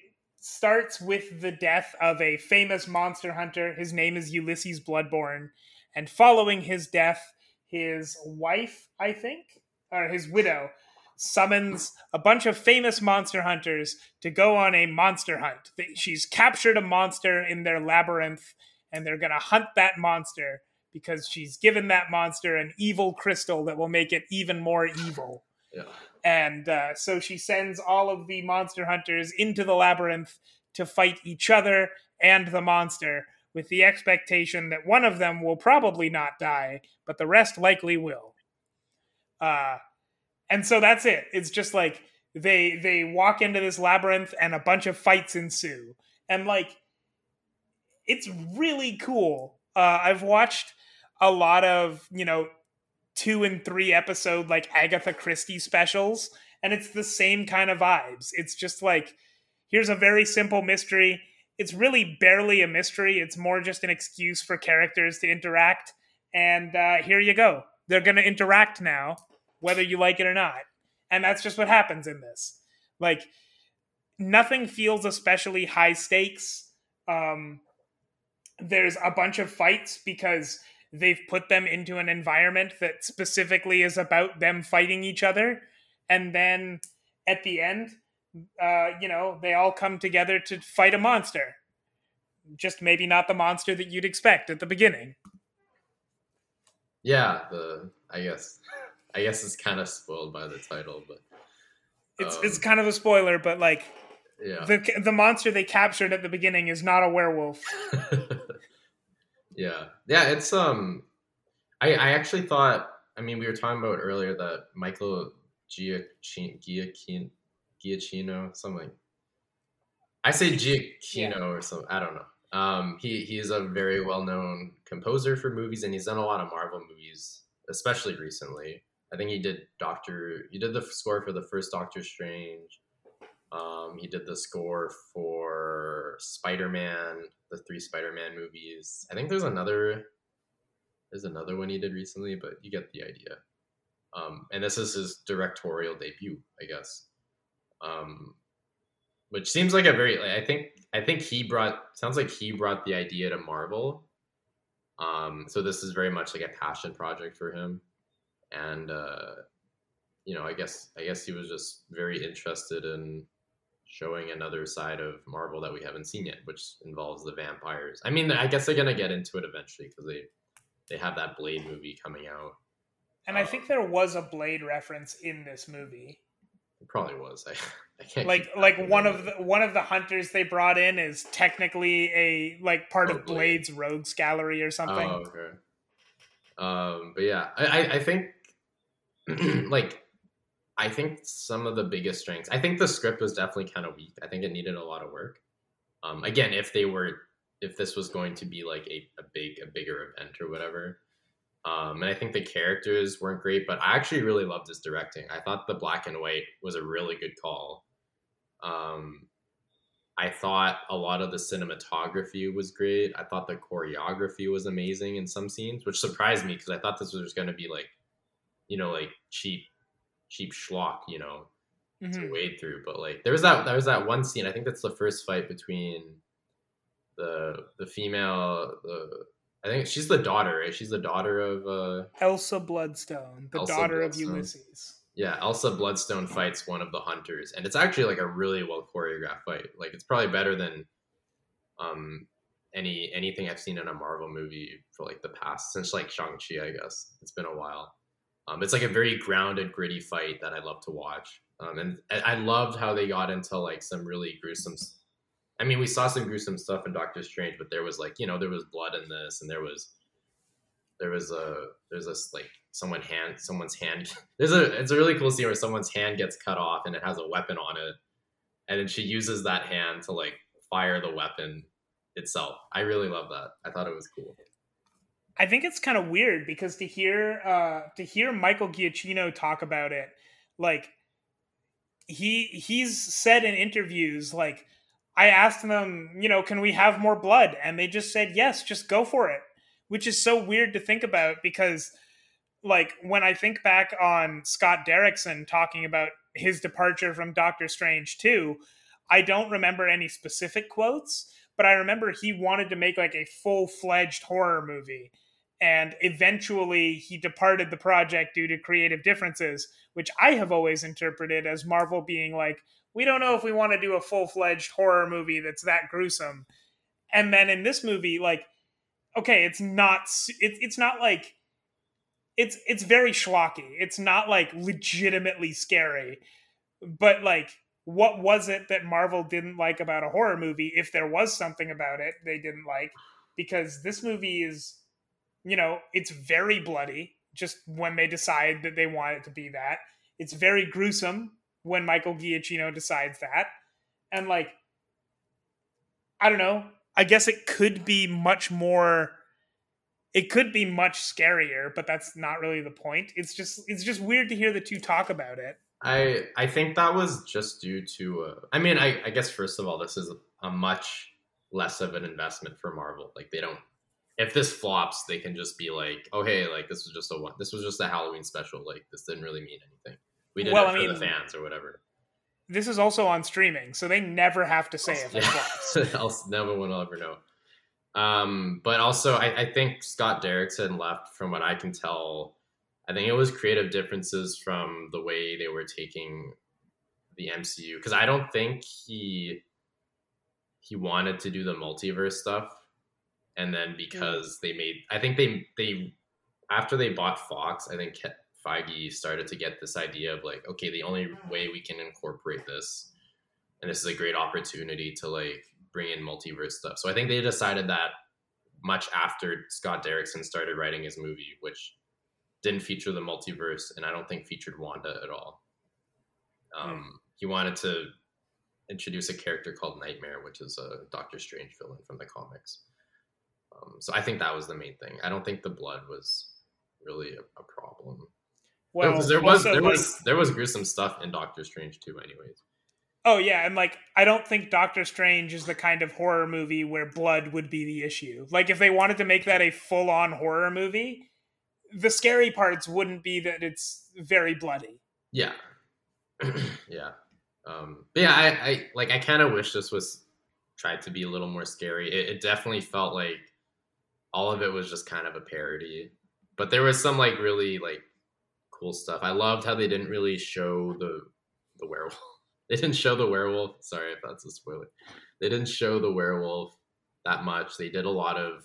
starts with the death of a famous monster hunter. His name is Ulysses Bloodborne, and following his death, his wife, I think, or his widow, summons a bunch of famous monster hunters to go on a monster hunt. She's captured a monster in their labyrinth, and they're gonna hunt that monster because she's given that monster an evil crystal that will make it even more evil. Yeah. And uh, so she sends all of the monster hunters into the labyrinth to fight each other and the monster, with the expectation that one of them will probably not die, but the rest likely will. Uh, and so that's it. It's just like they they walk into this labyrinth and a bunch of fights ensue, and like it's really cool. Uh, I've watched a lot of you know two and three episode like Agatha Christie specials, and it's the same kind of vibes. It's just like here's a very simple mystery. It's really barely a mystery. It's more just an excuse for characters to interact. And uh, here you go. They're going to interact now, whether you like it or not. And that's just what happens in this. Like, nothing feels especially high stakes. Um, there's a bunch of fights because they've put them into an environment that specifically is about them fighting each other. And then at the end, uh, you know, they all come together to fight a monster. Just maybe not the monster that you'd expect at the beginning. Yeah, the I guess I guess it's kind of spoiled by the title, but It's um, it's kind of a spoiler, but like yeah. the the monster they captured at the beginning is not a werewolf. *laughs* yeah, yeah. It's um, I I actually thought. I mean, we were talking about earlier that Michael Giacchino, Giacchino, Giacchino something. I say Giacchino or something. I don't know. Um, he he is a very well known composer for movies, and he's done a lot of Marvel movies, especially recently. I think he did Doctor. He did the score for the first Doctor Strange. Um, he did the score for Spider Man, the three Spider Man movies. I think there's another. There's another one he did recently, but you get the idea. Um, and this is his directorial debut, I guess. Um, which seems like a very. Like, I think. I think he brought. Sounds like he brought the idea to Marvel. Um, so this is very much like a passion project for him, and uh, you know, I guess I guess he was just very interested in showing another side of Marvel that we haven't seen yet, which involves the vampires. I mean, I guess they're gonna get into it eventually because they they have that Blade movie coming out. And I think there was a Blade reference in this movie. It probably was. *laughs* I I can't like like one of the one of the hunters they brought in is technically a like part Oh, of Blade. Blade's rogues gallery or something. Oh, okay. Um, but yeah, I, I, I think *clears throat* like I think some of the biggest strengths. I think the script was definitely kind of weak. I think it needed a lot of work. Um, again, if they were, if this was going to be like a, a big, a bigger event or whatever. Um, and I think the characters weren't great, but I actually really loved his directing. I thought the black and white was a really good call. Um, I thought a lot of the cinematography was great. I thought the choreography was amazing in some scenes, which surprised me because I thought this was going to be like, you know, like cheap, cheap schlock, you know, to Mhm. wade through. But like, there was that there was that one scene. I think that's the first fight between the the female. The I think she's the daughter, right? She's the daughter of uh Elsa Bloodstone, the Elsa daughter of Ulysses. yeah, Elsa Bloodstone fights one of the hunters, and it's actually like a really well choreographed fight. Like it's probably better than um any anything I've seen in a Marvel movie for like the past since like Shang Chi. I guess it's been a while. Um, it's like a very grounded, gritty fight that I love to watch. Um, and I loved how they got into like some really gruesome. I mean, we saw some gruesome stuff in Doctor Strange, but there was like you know there was blood in this, and there was there was a there's this like someone hand someone's hand *laughs* there's a it's a really cool scene where someone's hand gets cut off and it has a weapon on it and then she uses that hand to like fire the weapon itself i really love that i thought it was cool I think it's kind of weird because to hear uh to hear Michael Giacchino talk about it, like he he's said in interviews like I asked them, you know, can we have more blood? And they just said yes, just go for it. Which is so weird to think about because like when I think back on Scott Derrickson talking about his departure from Doctor Strange too, I don't remember any specific quotes, but I remember he wanted to make like a full-fledged horror movie and eventually he departed the project due to creative differences which i have always interpreted as marvel being like we don't know if we want to do a full-fledged horror movie that's that gruesome. And then in this movie like okay it's not, it, it's not like it's it's very schlocky. It's not like legitimately scary. But like what was it that marvel didn't like about a horror movie if there was something about it they didn't like? Because this movie is you know it's very bloody just when they decide that they want it to be that. It's very gruesome when michael giacchino decides that. And like i don't know. I guess it could be much more it could be much scarier but that's not really the point. It's just it's just weird to hear the two talk about it. I i think that was just due to uh, i mean I, I guess first of all this is a much less of an investment for marvel. Like they don't if this flops they can just be like oh hey like this was just a one this was just a halloween special. Like this didn't really mean anything. We did Well, it I for the fans or whatever. this is also on streaming so they never have to say *laughs* if it flops. *laughs* Else no one will ever know. Um, but also, I, I think Scott Derrickson left, from what I can tell. I think it was creative differences from the way they were taking the MCU because I don't think he he wanted to do the multiverse stuff, and then mm-hmm. because they made, I think they they after they bought Fox, I think Feige started to get this idea of like, okay, the only mm-hmm. way we can incorporate this and this is a great opportunity to like bring in multiverse stuff. So I think they decided that much after Scott Derrickson started writing his movie, which didn't feature the multiverse, and I don't think featured Wanda at all. Hmm. Um, He wanted to introduce a character called Nightmare, which is a Doctor Strange villain from the comics. Um, so I think that was the main thing. I don't think the blood was really a, a problem. well there was there like- was there was gruesome stuff in Doctor Strange too. Anyways. Oh yeah, and like I don't think Doctor Strange is the kind of horror movie where blood would be the issue. Like if they wanted to make that a full-on horror movie, the scary parts wouldn't be that it's very bloody. Yeah. *clears throat* yeah. Um, but yeah, I, I like I kind of wish this was tried to be a little more scary. It, it definitely felt like all of it was just kind of a parody, but there was some like really like cool stuff. I loved how they didn't really show the the werewolf. *laughs* They didn't show the werewolf. Sorry if that's a spoiler. They didn't show the werewolf that much. They did a lot of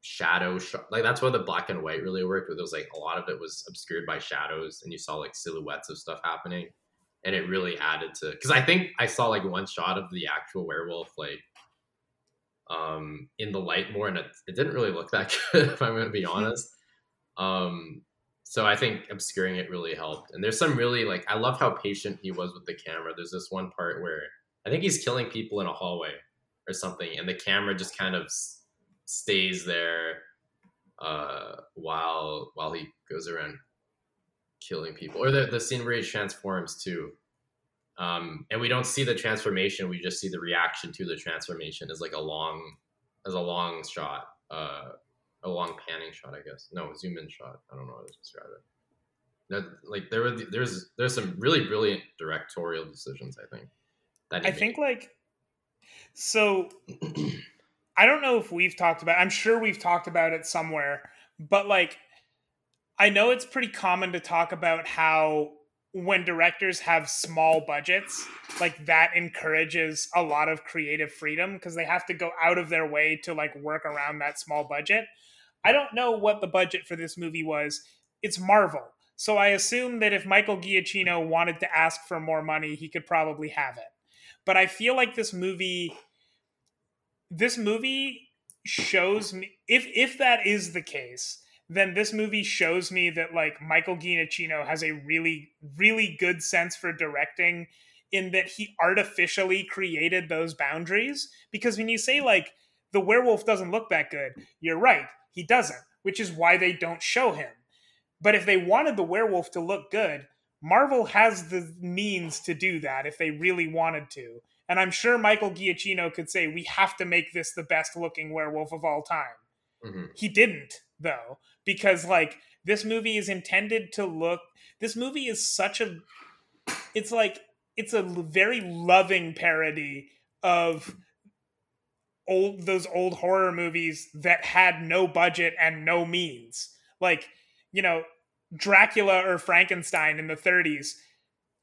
shadow shot. Like that's where the black and white really worked. Where there was like a lot of it was obscured by shadows, and you saw like silhouettes of stuff happening. and it really added to because I think I saw like one shot of the actual werewolf like um in the light more and it, it didn't really look that *laughs* good if I'm gonna be *laughs* honest. Um so I think obscuring it really helped. And there's some really like I love how patient he was with the camera. There's this one part where I think he's killing people in a hallway or something, and the camera just kind of s- stays there uh, while while he goes around killing people. Or the the scene where he transforms too. Um, and we don't see the transformation; we just see the reaction to the transformation. Is like a long, as a long shot. Uh, a long panning shot, I guess. No, zoom in shot. I don't know how to describe it. That, like there were there's there's some really brilliant directorial decisions. I think. That I made. think like so *clears throat* I don't know if we've talked about I'm sure we've talked about it somewhere, but like I know it's pretty common to talk about how when directors have small budgets, like that encourages a lot of creative freedom because they have to go out of their way to like work around that small budget. I don't know what the budget for this movie was. It's Marvel. So I assume that if Michael Giacchino wanted to ask for more money, he could probably have it. But I feel like this movie this movie shows me if if that is the case, then this movie shows me that like Michael Giacchino has a really really good sense for directing in that he artificially created those boundaries because when you say like the werewolf doesn't look that good, you're right, he doesn't, which is why they don't show him. But if they wanted the werewolf to look good, Marvel has the means to do that if they really wanted to. And I'm sure Michael Giacchino could say, we have to make this the best looking werewolf of all time. Mhm. He didn't, though, because like this movie is intended to look, this movie is such a, it's like, it's a very loving parody of old those old horror movies that had no budget and no means. Like you know dracula or frankenstein in the 30s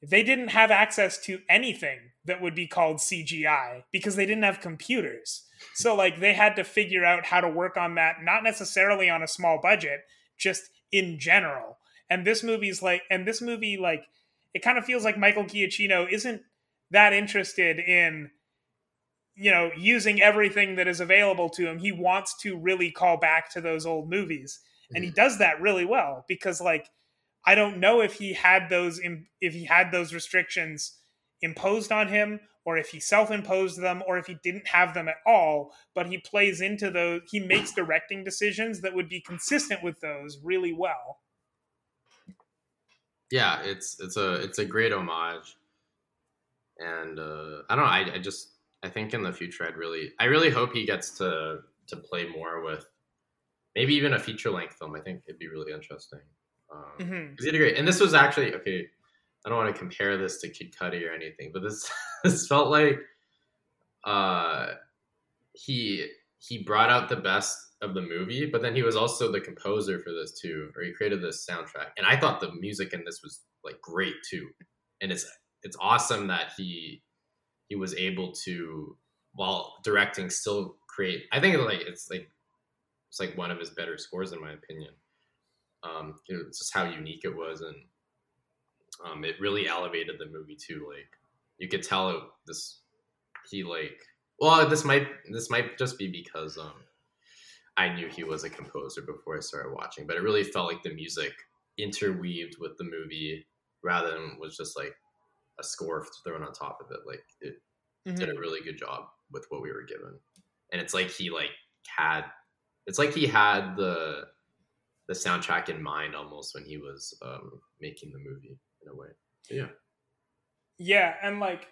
they didn't have access to anything that would be called cgi because they didn't have computers so like they had to figure out how to work on that not necessarily on a small budget just in general. And this movie's like and this movie like it kind of feels like michael giacchino isn't that interested in you know using everything that is available to him. He wants to really call back to those old movies. And he mm-hmm. does that really well because like i don't know if he had those if he had those restrictions imposed on him or if he self-imposed them or if he didn't have them at all but he plays into those he makes directing decisions that would be consistent with those really well. Yeah it's it's a it's a great homage. And uh i don't know I, I just i think in the future i'd really i really hope he gets to to play more with maybe even a feature length film. I think it'd be really interesting. Um Mhm. 'cause he did great and this was actually okay i don't want to compare this to kid cudi or anything but this *laughs* this felt like uh he he brought out the best of the movie, but then he was also the composer for this too, or he created this soundtrack. And I thought the music in this was like great too. And it's it's awesome that he he was able to while directing still create I think like it's like it's like one of his better scores in my opinion. Um, it's just how unique it was and um, it really elevated the movie too. Like you could tell it, this he like well this might this might just be because um I knew he was a composer before I started watching, but it really felt like the music interweaved with the movie rather than was just like a score thrown on top of it. Like it did a really good job with what we were given, and it's like he like had it's like he had the the soundtrack in mind almost when he was um, making the movie in a way. So, yeah. Yeah, and like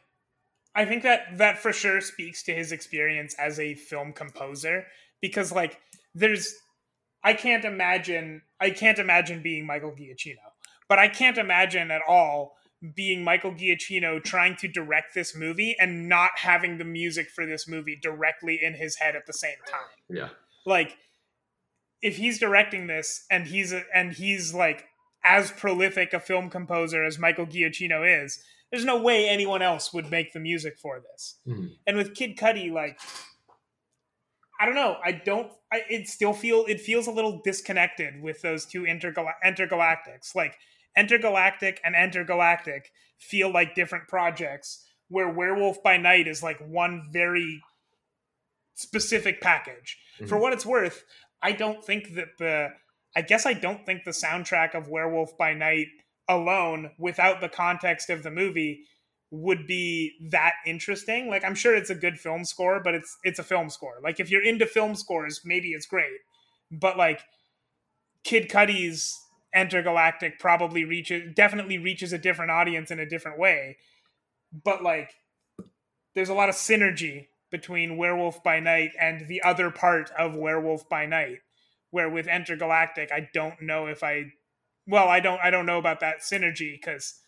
I think that that for sure speaks to his experience as a film composer because like there's I can't imagine I can't imagine being Michael Giacchino. But I can't imagine at all being Michael Giacchino trying to direct this movie and not having the music for this movie directly in his head at the same time Yeah. like if he's directing this and he's a, and he's like as prolific a film composer as Michael Giacchino is, there's no way anyone else would make the music for this. Mhm. And with Kid Cudi, like I don't know, I don't. I, it still feel it feels a little disconnected with those two intergal- intergalactics. Like Entergalactic and Entergalactic feel like different projects, where Werewolf by Night is like one very specific package. For Mhm. what it's worth, I don't think that the I guess I don't think the soundtrack of Werewolf by Night alone without the context of the movie would be that interesting. Like I'm sure it's a good film score, but it's it's a film score. Like if you're into film scores, maybe it's great. But like Kid Cudi's Entergalactic probably reaches definitely reaches a different audience in a different way. But like there's a lot of synergy between Werewolf by Night and the other part of Werewolf by Night. Where with Entergalactic, I don't know if I well, I don't I don't know about that synergy because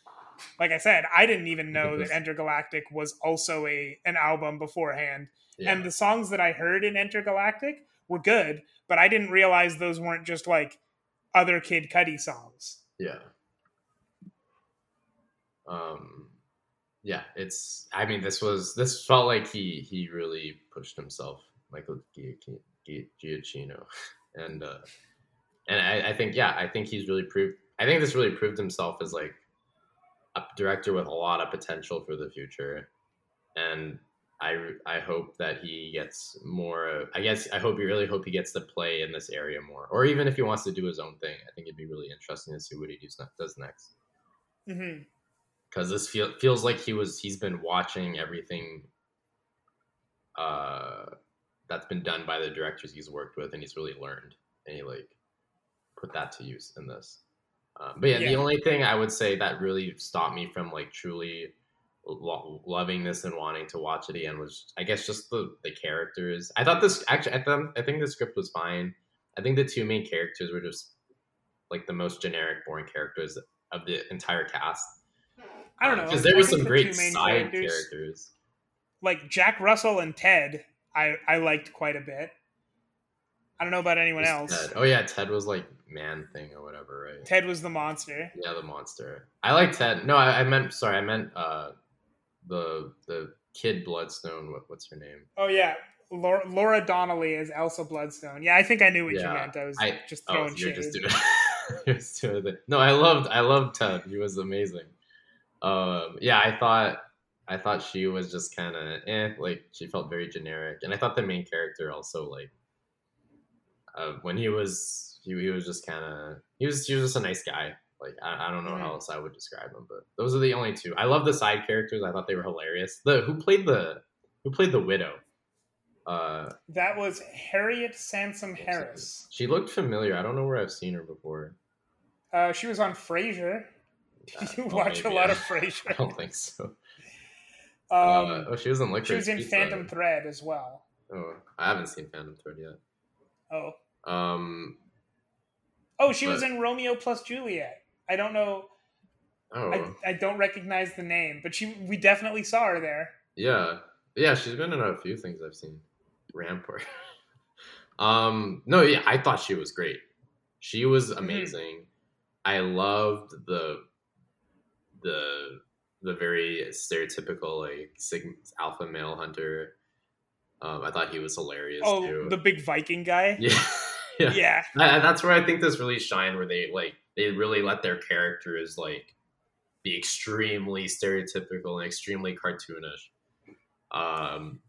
like I said, I didn't even know that Entergalactic was also a an album beforehand. Yeah. And the songs that I heard in Entergalactic were good, but I didn't realize those weren't just like other Kid Cudi songs. Yeah. Um yeah, it's I mean this was this felt like he he really pushed himself, Michael Giacchino. *laughs* and uh and I, I think yeah, I think he's really proved I think this really proved himself as like a director with a lot of potential for the future. And I I hope that he gets more I guess I hope you really hope he gets to play in this area more. Or even if he wants to do his own thing, I think it'd be really interesting to see what he does, next because this feel, feels like he was he's been watching everything uh that's been done by the directors he's worked with and he's really learned and he like put that to use in this. Um, but yeah, the only thing i would say that really stopped me from like truly lo- loving this and wanting to watch it again was i guess just the the characters. I thought this actually i thought i think the script was fine. I think the two main characters were just like the most generic boring characters of the entire cast. I don't know. Because there were some the great side characters. like Jack Russell and Ted, I I liked quite a bit. I don't know about anyone else. Ted. Oh yeah, Ted was like man thing or whatever, right? Ted was the monster. Yeah, the monster. I like Ted. No, I, I meant sorry, I meant uh the the kid Bloodstone. What, what's her name? Oh yeah, Laura, Laura Donnelly is Elsa Bloodstone. Yeah, I think I knew what you meant. I was I just oh, throwing you're shade. *laughs* just doing. you're just doing it. No, I loved I loved Ted. He was amazing. Um, yeah, I thought I thought she was just kind of eh, like she felt very generic, and I thought the main character also like uh, when he was he, he was just kind of he was he was just a nice guy. Like I, I don't know how else I would describe him, but those are the only two. I love the side characters. I thought they were hilarious. The who played the who played the widow. Uh, That was Harriet Sansom Harris. She looked familiar. I don't know where I've seen her before. Uh, she was on Frasier. *laughs* Uh, Did you oh, watch a lot of *laughs* Frasier? I don't think so. Um, uh, oh, she was in Licorice she was in Pizza. Phantom Thread as well. Oh, I haven't seen Phantom Thread yet. Oh, Um. oh, she was in Romeo plus Juliet. I don't know. Oh, I, I don't recognize the name, but she we definitely saw her there. yeah, yeah. She's been in a few things I've seen. Rampart. *laughs* um. No, yeah. I thought she was great. She was Mm-hmm. amazing. I loved the the the very stereotypical like sig- alpha male hunter. Um, I thought he was hilarious Oh, too. the big Viking guy. *laughs* yeah, yeah. *laughs* yeah. And that's where I think this really shined, where they like they really let their characters like be extremely stereotypical and extremely cartoonish. Um,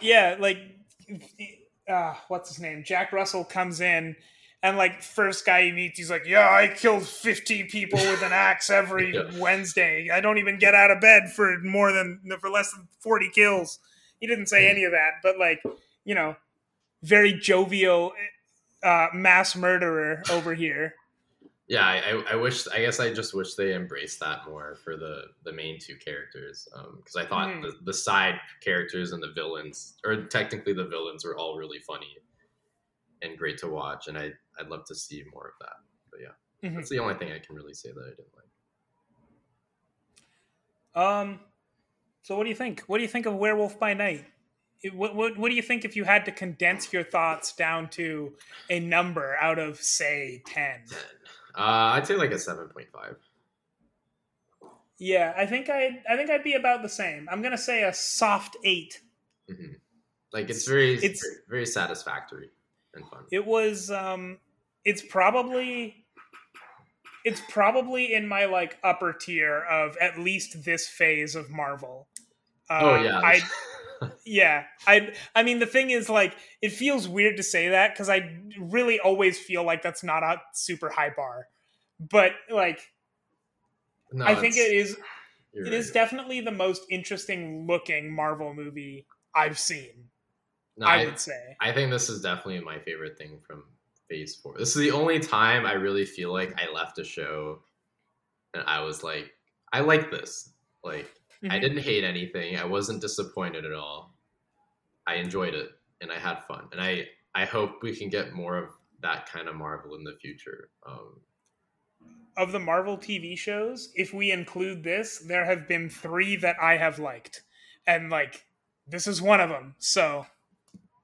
yeah, like uh, what's his name? Jack Russell comes in and like first guy he meets, he's like, Yeah, I killed fifty people with an axe every *laughs* Yeah. Wednesday. I don't even get out of bed for more than for less than forty kills. He didn't say any of that, but like, you know, very jovial uh, mass murderer over here. yeah, I, I, wish. I guess I just wish they embraced that more for the the main two characters, because I thought Mhm. the, the side characters and the villains, or technically the villains, were all really funny and great to watch, and I I'd love to see more of that. But yeah, Mhm. that's the only thing I can really say that I didn't like. Um, so what do you think? What do you think of Werewolf by Night? What, what, what do you think if you had to condense your thoughts down to a number out of say 10? Uh, I'd say like a seven point five. Yeah, I think I I think I'd be about the same. I'm going to say a soft 8. hmm Like it's very, It's- very, very satisfactory and fun. It was um it's probably it's probably in my like upper tier of at least this phase of Marvel. Uh, oh yeah. I *laughs* yeah. I I mean the thing is like it feels weird to say that cuz I really always feel like that's not a super high bar. But like No, I think it is it right. is definitely the most interesting looking Marvel movie I've seen. No, I I, would say. I think this is definitely my favorite thing from Phase Four. This is the only time I really feel like I left a show and I was like, I like this. Like, I Mhm. didn't hate anything. I wasn't disappointed at all. I enjoyed it and I had fun. And I I hope we can get more of that kind of Marvel in the future. Um, of the Marvel TV shows, if we include this, there have been three that I have liked, and like this is one of them. So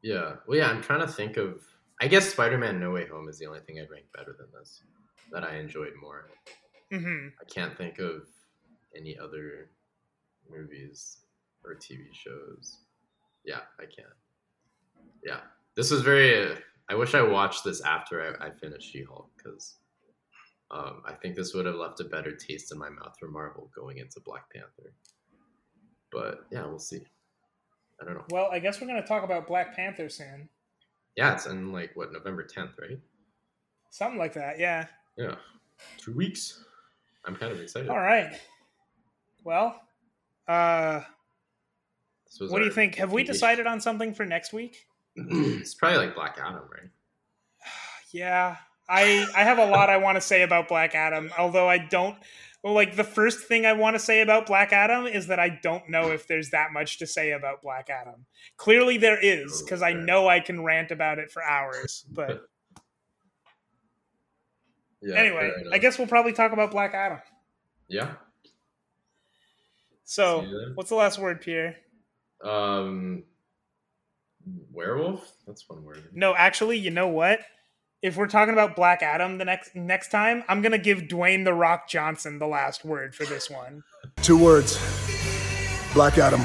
yeah. Well, yeah. I'm trying to think of. I guess Spider-Man: No Way Home is the only thing I'd rank better than this. That I enjoyed more. mhm. I can't think of any other movies or TV shows. Yeah, I can't. Yeah, this was very. Uh, I wish I watched this after I, I finished She-Hulk because um, I think this would have left a better taste in my mouth for Marvel going into Black Panther. But yeah, we'll see. I don't know. well, I guess we're gonna talk about Black Panther soon, Yeah, it's in like what November 10th, right? something like that. Yeah. Yeah, two weeks. I'm kind of excited. All right. Well, uh, This was what do you think? Have we decided on something for next week? *clears throat* it's probably like Black Adam, right? *sighs* Yeah, I I have a lot I want to say about Black Adam, although I don't. Well, like the first thing I want to say about Black Adam is that I don't know if there's that much to say about Black Adam. Clearly, there is because I know I can rant about it for hours. *laughs* But Yeah. anyway. I guess we'll probably talk about Black Adam. Yeah. So, See you then. what's the last word, Pierre? Um, werewolf. That's one word. No, actually, you know what? If we're talking about Black Adam the next next time, I'm gonna give Dwayne the Rock Johnson the last word for this one. Two words Black Adam.